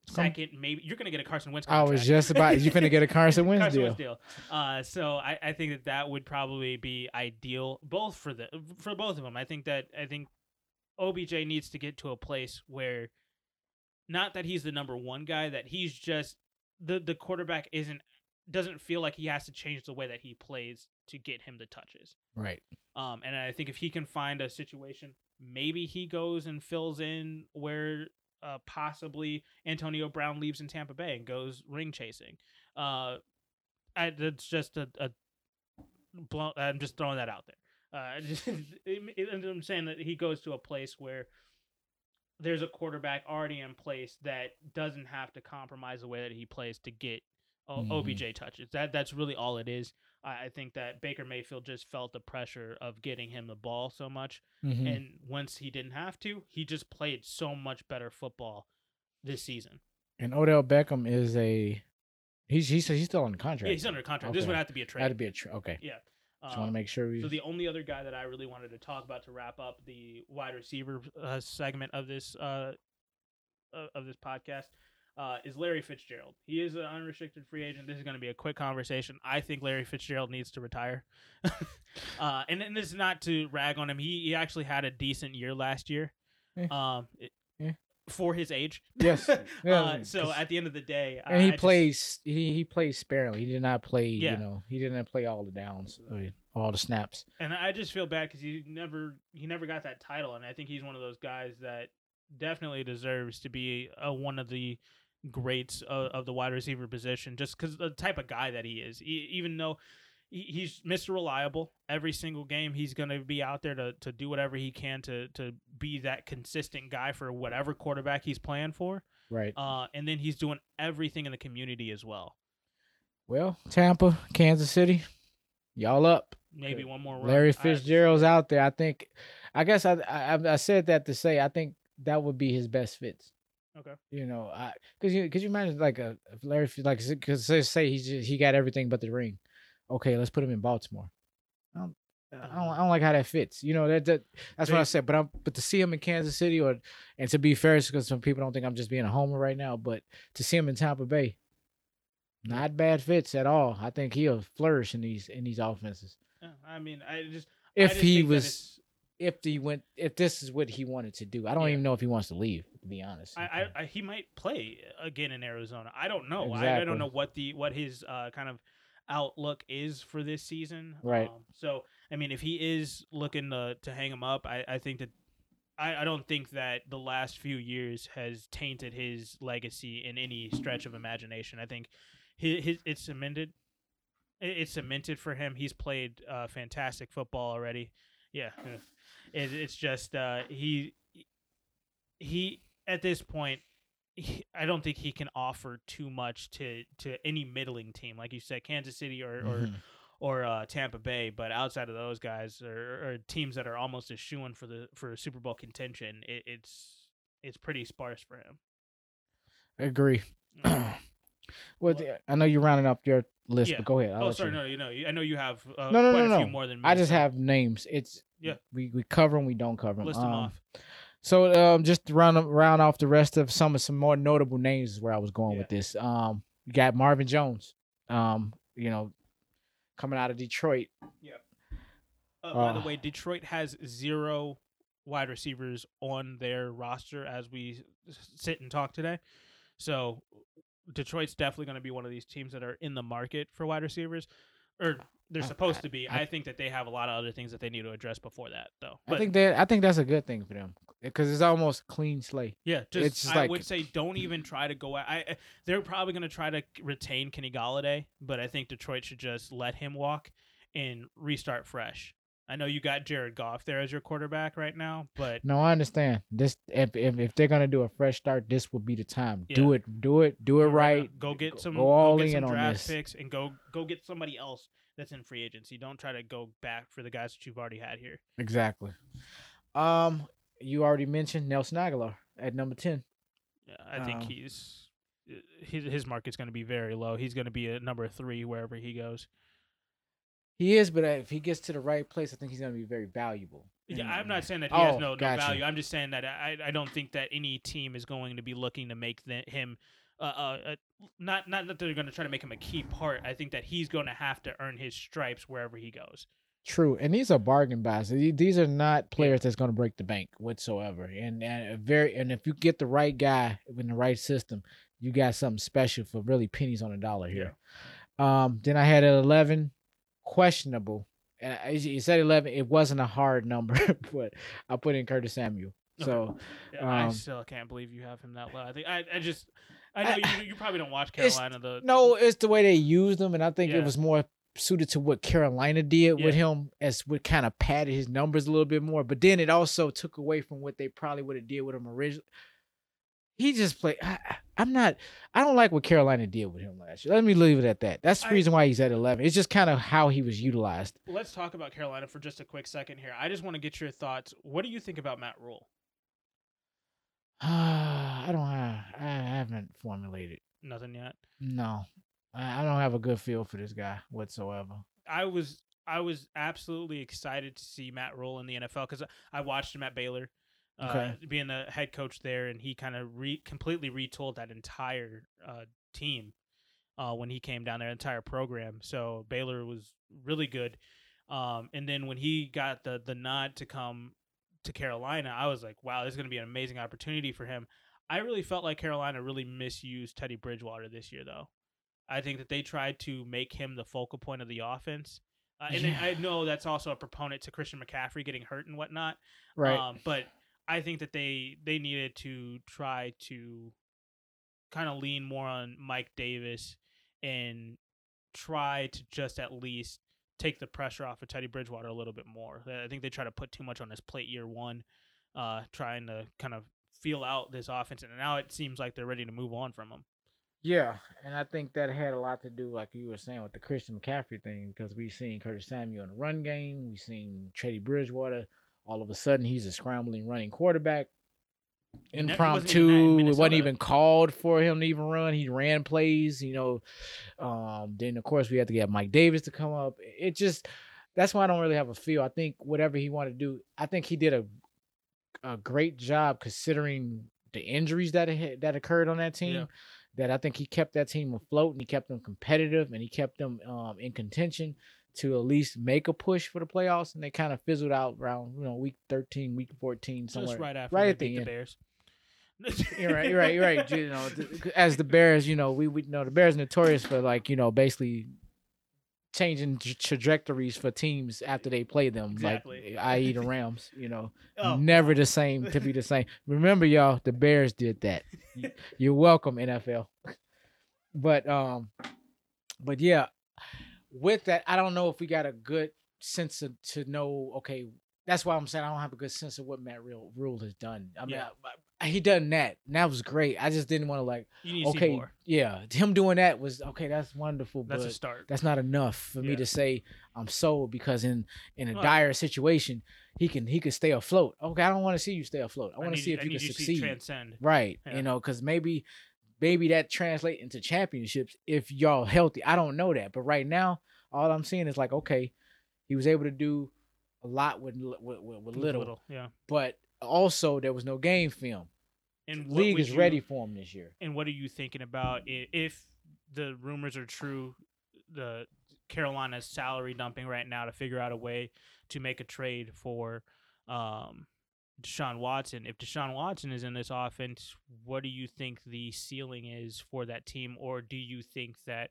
second, maybe you're going to get a Carson Wentz I was just about. you're going to get a Carson Wentz Carson deal. Wentz deal. Uh, so I, I think that that would probably be ideal both for the for both of them. I think that I think OBJ needs to get to a place where not that he's the number one guy, that he's just the the quarterback isn't doesn't feel like he has to change the way that he plays to get him the touches. Right. Um, and I think if he can find a situation, maybe he goes and fills in where uh, possibly Antonio Brown leaves in Tampa Bay and goes ring chasing. Uh, I, that's just a, a blow, I'm just throwing that out there. Uh, just, I'm saying that he goes to a place where there's a quarterback already in place that doesn't have to compromise the way that he plays to get Mhm. OBJ touches. That that's really all it is. I, I think that Baker Mayfield just felt the pressure of getting him the ball so much, Mhm. and once he didn't have to, he just played so much better football this season. And Odell Beckham is a he's he's he's still on the contract. Yeah, he's under contract. This would have to be a trade. That'd be a trade. okay. yeah. Just want to Um, make sure we. So the only other guy that I really wanted to talk about to wrap up the wide receiver uh, segment of this uh, uh, of this podcast uh, is Larry Fitzgerald. He is an unrestricted free agent. This is going to be a quick conversation. I think Larry Fitzgerald needs to retire, uh, and, and this is not to rag on him. He he actually had a decent year last year, Eh. um, it- Eh. for his age. Yes. Yeah, uh, so at the end of the day, and I- he I just- plays he he plays sparingly. He did not play. Yeah. You know, he didn't play all the downs, uh, all the snaps. and I just feel bad because he never he never got that title, and I think he's one of those guys that definitely deserves to be uh, one of the greats of, of the wide receiver position, just because the type of guy that he is. E even though he, he's Mr. Reliable, every single game he's going to be out there to, to do whatever he can to to be that consistent guy for whatever quarterback he's playing for. Right. Uh, and then he's doing everything in the community as well. Well, Tampa, Kansas City, y'all up. Maybe one more. run. Larry Fitzgerald's out there. I think. I guess I, I I said that to say I think that would be his best fits. Okay. You know, I because you because you imagine like a if Larry like because say say he's just, he got everything but the ring. Okay, let's put him in Baltimore. I don't, I uh-huh. don't, I don't like how that fits. You know that, that that's what I said. But I'm but to see him in Kansas City or and to be fair, because some people don't think I'm just being a homer right now. But to see him in Tampa Bay, not bad fits at all. I think he'll flourish in these in these offenses Yeah, I mean, I just if just he was if he went if this is what he wanted to do. I don't Yeah. even know if he wants to leave. To be honest, I, I, I he might play again in Arizona. I don't know. I, I don't know what the what his uh, kind of outlook is for this season. Right. Um, so I mean, if he is looking to to hang him up, I, I think that I, I don't think that the last few years has tainted his legacy in any stretch of imagination. I think his, his it's cemented. It's cemented for him. He's played uh, fantastic football already. Yeah, it, it's just uh, he he at this point he, I don't think he can offer too much to to any middling team, like you said, Kansas City or or, Mhm. or uh, Tampa Bay. But outside of those guys, or, or teams that are almost a shooing for the for Super Bowl contention, it, it's it's pretty sparse for him. I agree. Mm. well, the- I know you're rounding up your list, Yeah. but go ahead. I'll oh, sorry, you. no, you know, I know you have uh, No, no, quite no, a few no. more than me. I just have names. It's Yeah. We we cover them, we don't cover them. list them off. So um, just to round round off the rest of some of some more notable names is where I was going with this. Um, you got Marvin Jones. Um, you know, coming out of Detroit. Uh, by the Uh, way, Detroit has zero wide receivers on their roster as we sit and talk today. So Detroit's definitely going to be one of these teams that are in the market for wide receivers, or they're oh, supposed I- to be. I- I, think that they have a lot of other things that they need to address before that, though. I think that I think that's a good thing for them because it's almost clean slate. Yeah, just, It's just I like- would say don't even try to go. I, I they're probably going to try to retain Kenny Golladay, but I think Detroit should just let him walk and restart fresh. I know you got Jared Goff there as your quarterback right now, but No, I understand. This if if, if they're gonna do a fresh start, this would be the time. Do it, do it, do it right. Go get some. Go all go in some on draft this. picks and go go get somebody else that's in free agency. Don't try to go back for the guys that you've already had here. Exactly. Um, you already mentioned Nelson Agholor at number ten. Yeah, I think Um, he's his his market's going to be very low. He's going to be a number three wherever he goes. He is, but uh, if he gets to the right place, I think he's gonna be very valuable. Yeah, I'm not saying that he has Oh, no, no gotcha. value. I'm just saying that I I don't think that any team is going to be looking to make the, him. Uh, uh, uh, not not that they're going to try to make him a key part. I think that he's going to have to earn his stripes wherever he goes. True, and these are bargain buys. These are not players that's going to break the bank whatsoever. And, and a very and if you get the right guy in the right system, you got something special for really pennies on a dollar here. Um, then I had at eleven, questionable. And I- you said eleven. It wasn't a hard number, but I put in Curtis Samuel. So Yeah, I Um, still can't believe you have him that low. I think I, I just I know I- you, you probably don't watch Carolina. The no, it's the way they used him, and I think Yeah. it was more suited to what Carolina did with him, as what kind of padded his numbers a little bit more. But then it also took away from what they probably would have did with him originally. He just played. I, I'm not. I don't like what Carolina did with him last year. Let me leave it at that. That's the I- reason why he's at 11. It's just kind of how he was utilized. let's talk about Carolina for just a quick second here. I just want to get your thoughts. What do you think about Matt Rhule? I don't have. I haven't formulated. Nothing yet. No, I, I don't have a good feel for this guy whatsoever. I was I was absolutely excited to see Matt Rhule in the NFL because I watched him at Baylor, uh, Okay. being the head coach there, and he kind of re- completely retooled that entire uh, team uh, when he came down there, entire program. So Baylor was really good. Um, and then when he got the the nod to come to Carolina, I was like, wow, this is going to be an amazing opportunity for him. I really felt like Carolina really misused Teddy Bridgewater this year, though. I think that they tried to make him the focal point of the offense. Uh, and Yeah. I know that's also a proponent to Christian McCaffrey getting hurt and whatnot. Right. Um, but I think that they they needed to try to kind of lean more on Mike Davis and try to just at least take the pressure off of Teddy Bridgewater a little bit more. I think they try to put too much on his plate year one, uh, trying to kind of feel out this offense, and now it seems like they're ready to move on from him. Yeah, and I think that had a lot to do, like you were saying, with the Christian McCaffrey thing, because we've seen Curtis Samuel in the run game, we've seen Teddy Bridgewater. All of a sudden, he's a scrambling running quarterback. Impromptu. It wasn't even called for him to even run. He ran plays, you know. Um, then of course we had to get Mike Davis to come up. It just that's why I don't really have a feel. I think whatever he wanted to do, I think he did a a great job considering the injuries that had, that occurred on that team. Yeah. That I think he kept that team afloat and he kept them competitive and he kept them um, in contention to at least make a push for the playoffs. And they kind of fizzled out around you know week thirteen, week fourteen, somewhere Just right after right at the the Bears. You're right. You're right. You're right. You know, as the Bears, you know, we we know the Bears notorious for like you know basically changing tra- trajectories for teams after they play them, Exactly. like i.e. the Rams. You know, Oh, never the same to be the same. Remember, y'all, the Bears did that. You're welcome, NFL. But um, but yeah, with that, I don't know if we got a good sense of to know. Okay, that's why I'm saying I don't have a good sense of what Matt Real Rhule has done. I mean, Yeah. I- I- he done that. And that was great. I just didn't want to like. to Okay, yeah, him doing that was okay. That's wonderful, That's but a start. that's not enough for me to say I'm sold because in in a dire situation he can he can stay afloat. Okay, I don't want to see you stay afloat. I want to see if I you can succeed. transcend. Right. Yeah. You know, because maybe maybe that translate into championships if y'all healthy. I don't know that, but right now all I'm seeing is like okay, he was able to do a lot with with, with, with little, yeah. but also there was no game film. And what League is you- ready for him this year. And what are you thinking about if the rumors are true? The Carolina's salary dumping right now to figure out a way to make a trade for um, Deshaun Watson. If Deshaun Watson is in this offense, what do you think the ceiling is for that team? Or do you think that,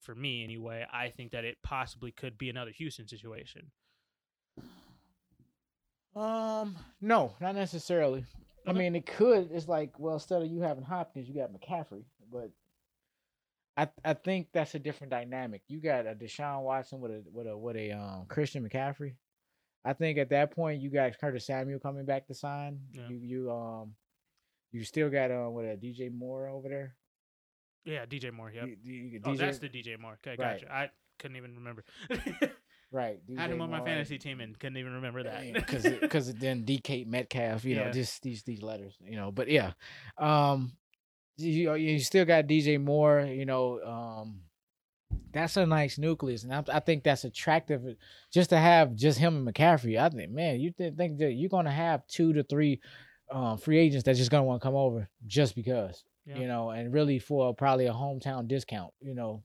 for me anyway, I think that it possibly could be another Houston situation? Um, no, not necessarily. I mean, it could. It's like, well, instead of you having Hopkins, you got McCaffrey, but I I think that's a different dynamic. You got a Deshaun Watson with a with a with a um Christian McCaffrey. I think at that point you got Curtis Samuel coming back to sign. Yeah. You you um you still got um with a DJ Moore over there. Yeah, DJ Moore. Yep. You- you- you- Oh, that's the DJ Moore. Okay, Right. gotcha. I couldn't even remember. right. Had him DJ on my fantasy team and couldn't even remember that. because because then DK Metcalf, you know, just these these letters, you know. But yeah, um, you you still got DJ Moore, you know. Um, that's a nice nucleus, and I, I think that's attractive just to have just him and McCaffrey. I think, man, you th- think that you're gonna have two to three um, free agents that's just gonna want to come over just because, Yeah. you know, and really for probably a hometown discount, you know.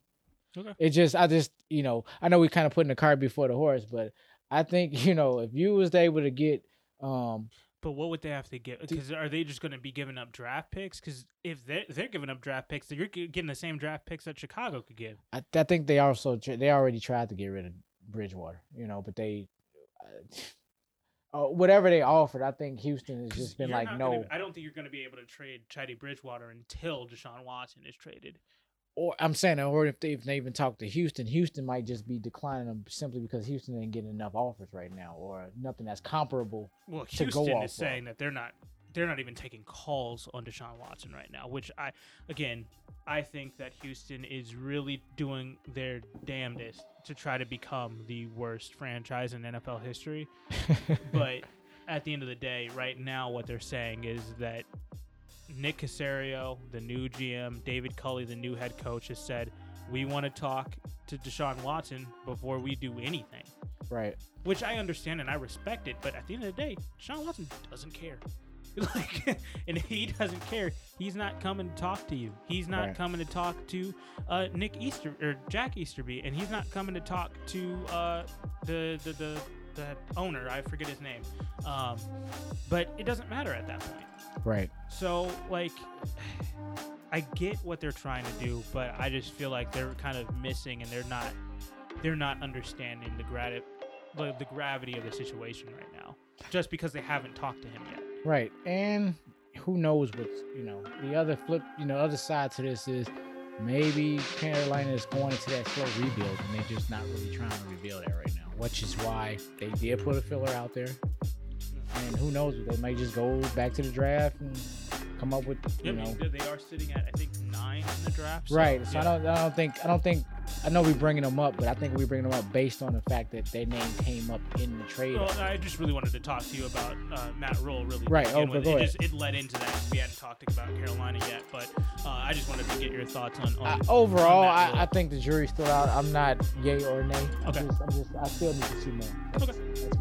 Okay. It just, I just, you know, I know we kind of putting the cart before the horse, but I think you know if you was able to get um But what would they have to get? Because are they just going to be giving up draft picks? Because if they're, they're giving up draft picks, then you're getting the same draft picks that Chicago could give. I, I think they also they already tried to get rid of Bridgewater, you know, but they uh, uh, whatever they offered, I think Houston has just been like no. gonna- I don't think you're going to be able to trade Teddy Bridgewater until Deshaun Watson is traded. Or I'm saying, or if they, if they even talk to Houston, Houston might just be declining them simply because Houston ain't getting enough offers right now, or nothing that's comparable. Well, To go Houston is of. saying that they're not they're not even taking calls on Deshaun Watson right now, which I again I think that Houston is really doing their damnedest to try to become the worst franchise in NFL history. but at the end of the day, right now, what they're saying is that Nick Caserio, the new GM, David Culley, the new head coach, has said we want to talk to Deshaun Watson before we do anything, right. which I understand and I respect it. But at the end of the day, Deshaun Watson doesn't care. Like, and he doesn't care, he's not coming to talk to you. He's not Right. coming to talk to uh, Nick Easter or Jack Easterby, and he's not coming to talk to uh, the, the the the owner. I forget his name, um, but it doesn't matter at that point. Right. So like, I get what they're trying to do, but I just feel like they're kind of missing, and they're not they're not understanding the grati- the, the gravity of the situation right now, just because they haven't talked to him yet. Right. And who knows what's you know the other flip you know other side to this is maybe Carolina is going into that slow rebuild and they're just not really trying to rebuild that right now, which is why they did put a filler out there. And who knows? They might just go back to the draft and come up with you I know they are sitting at I think nine in the draft. so, right. So yeah. I don't I don't think I don't think I know we're bringing them up, but I think we're bringing them up based on the fact that their name came up in the trade. Well, I just really wanted to talk to you about uh, Matt Rhule. Really, Right, oh, go it just it led into that. We hadn't talked about Carolina yet, but uh, I just wanted to get your thoughts on. on I, overall, on I, I think the jury's still out. I'm not yay or nay. Okay. just, I'm just, I still need to see more. That's, Okay. that's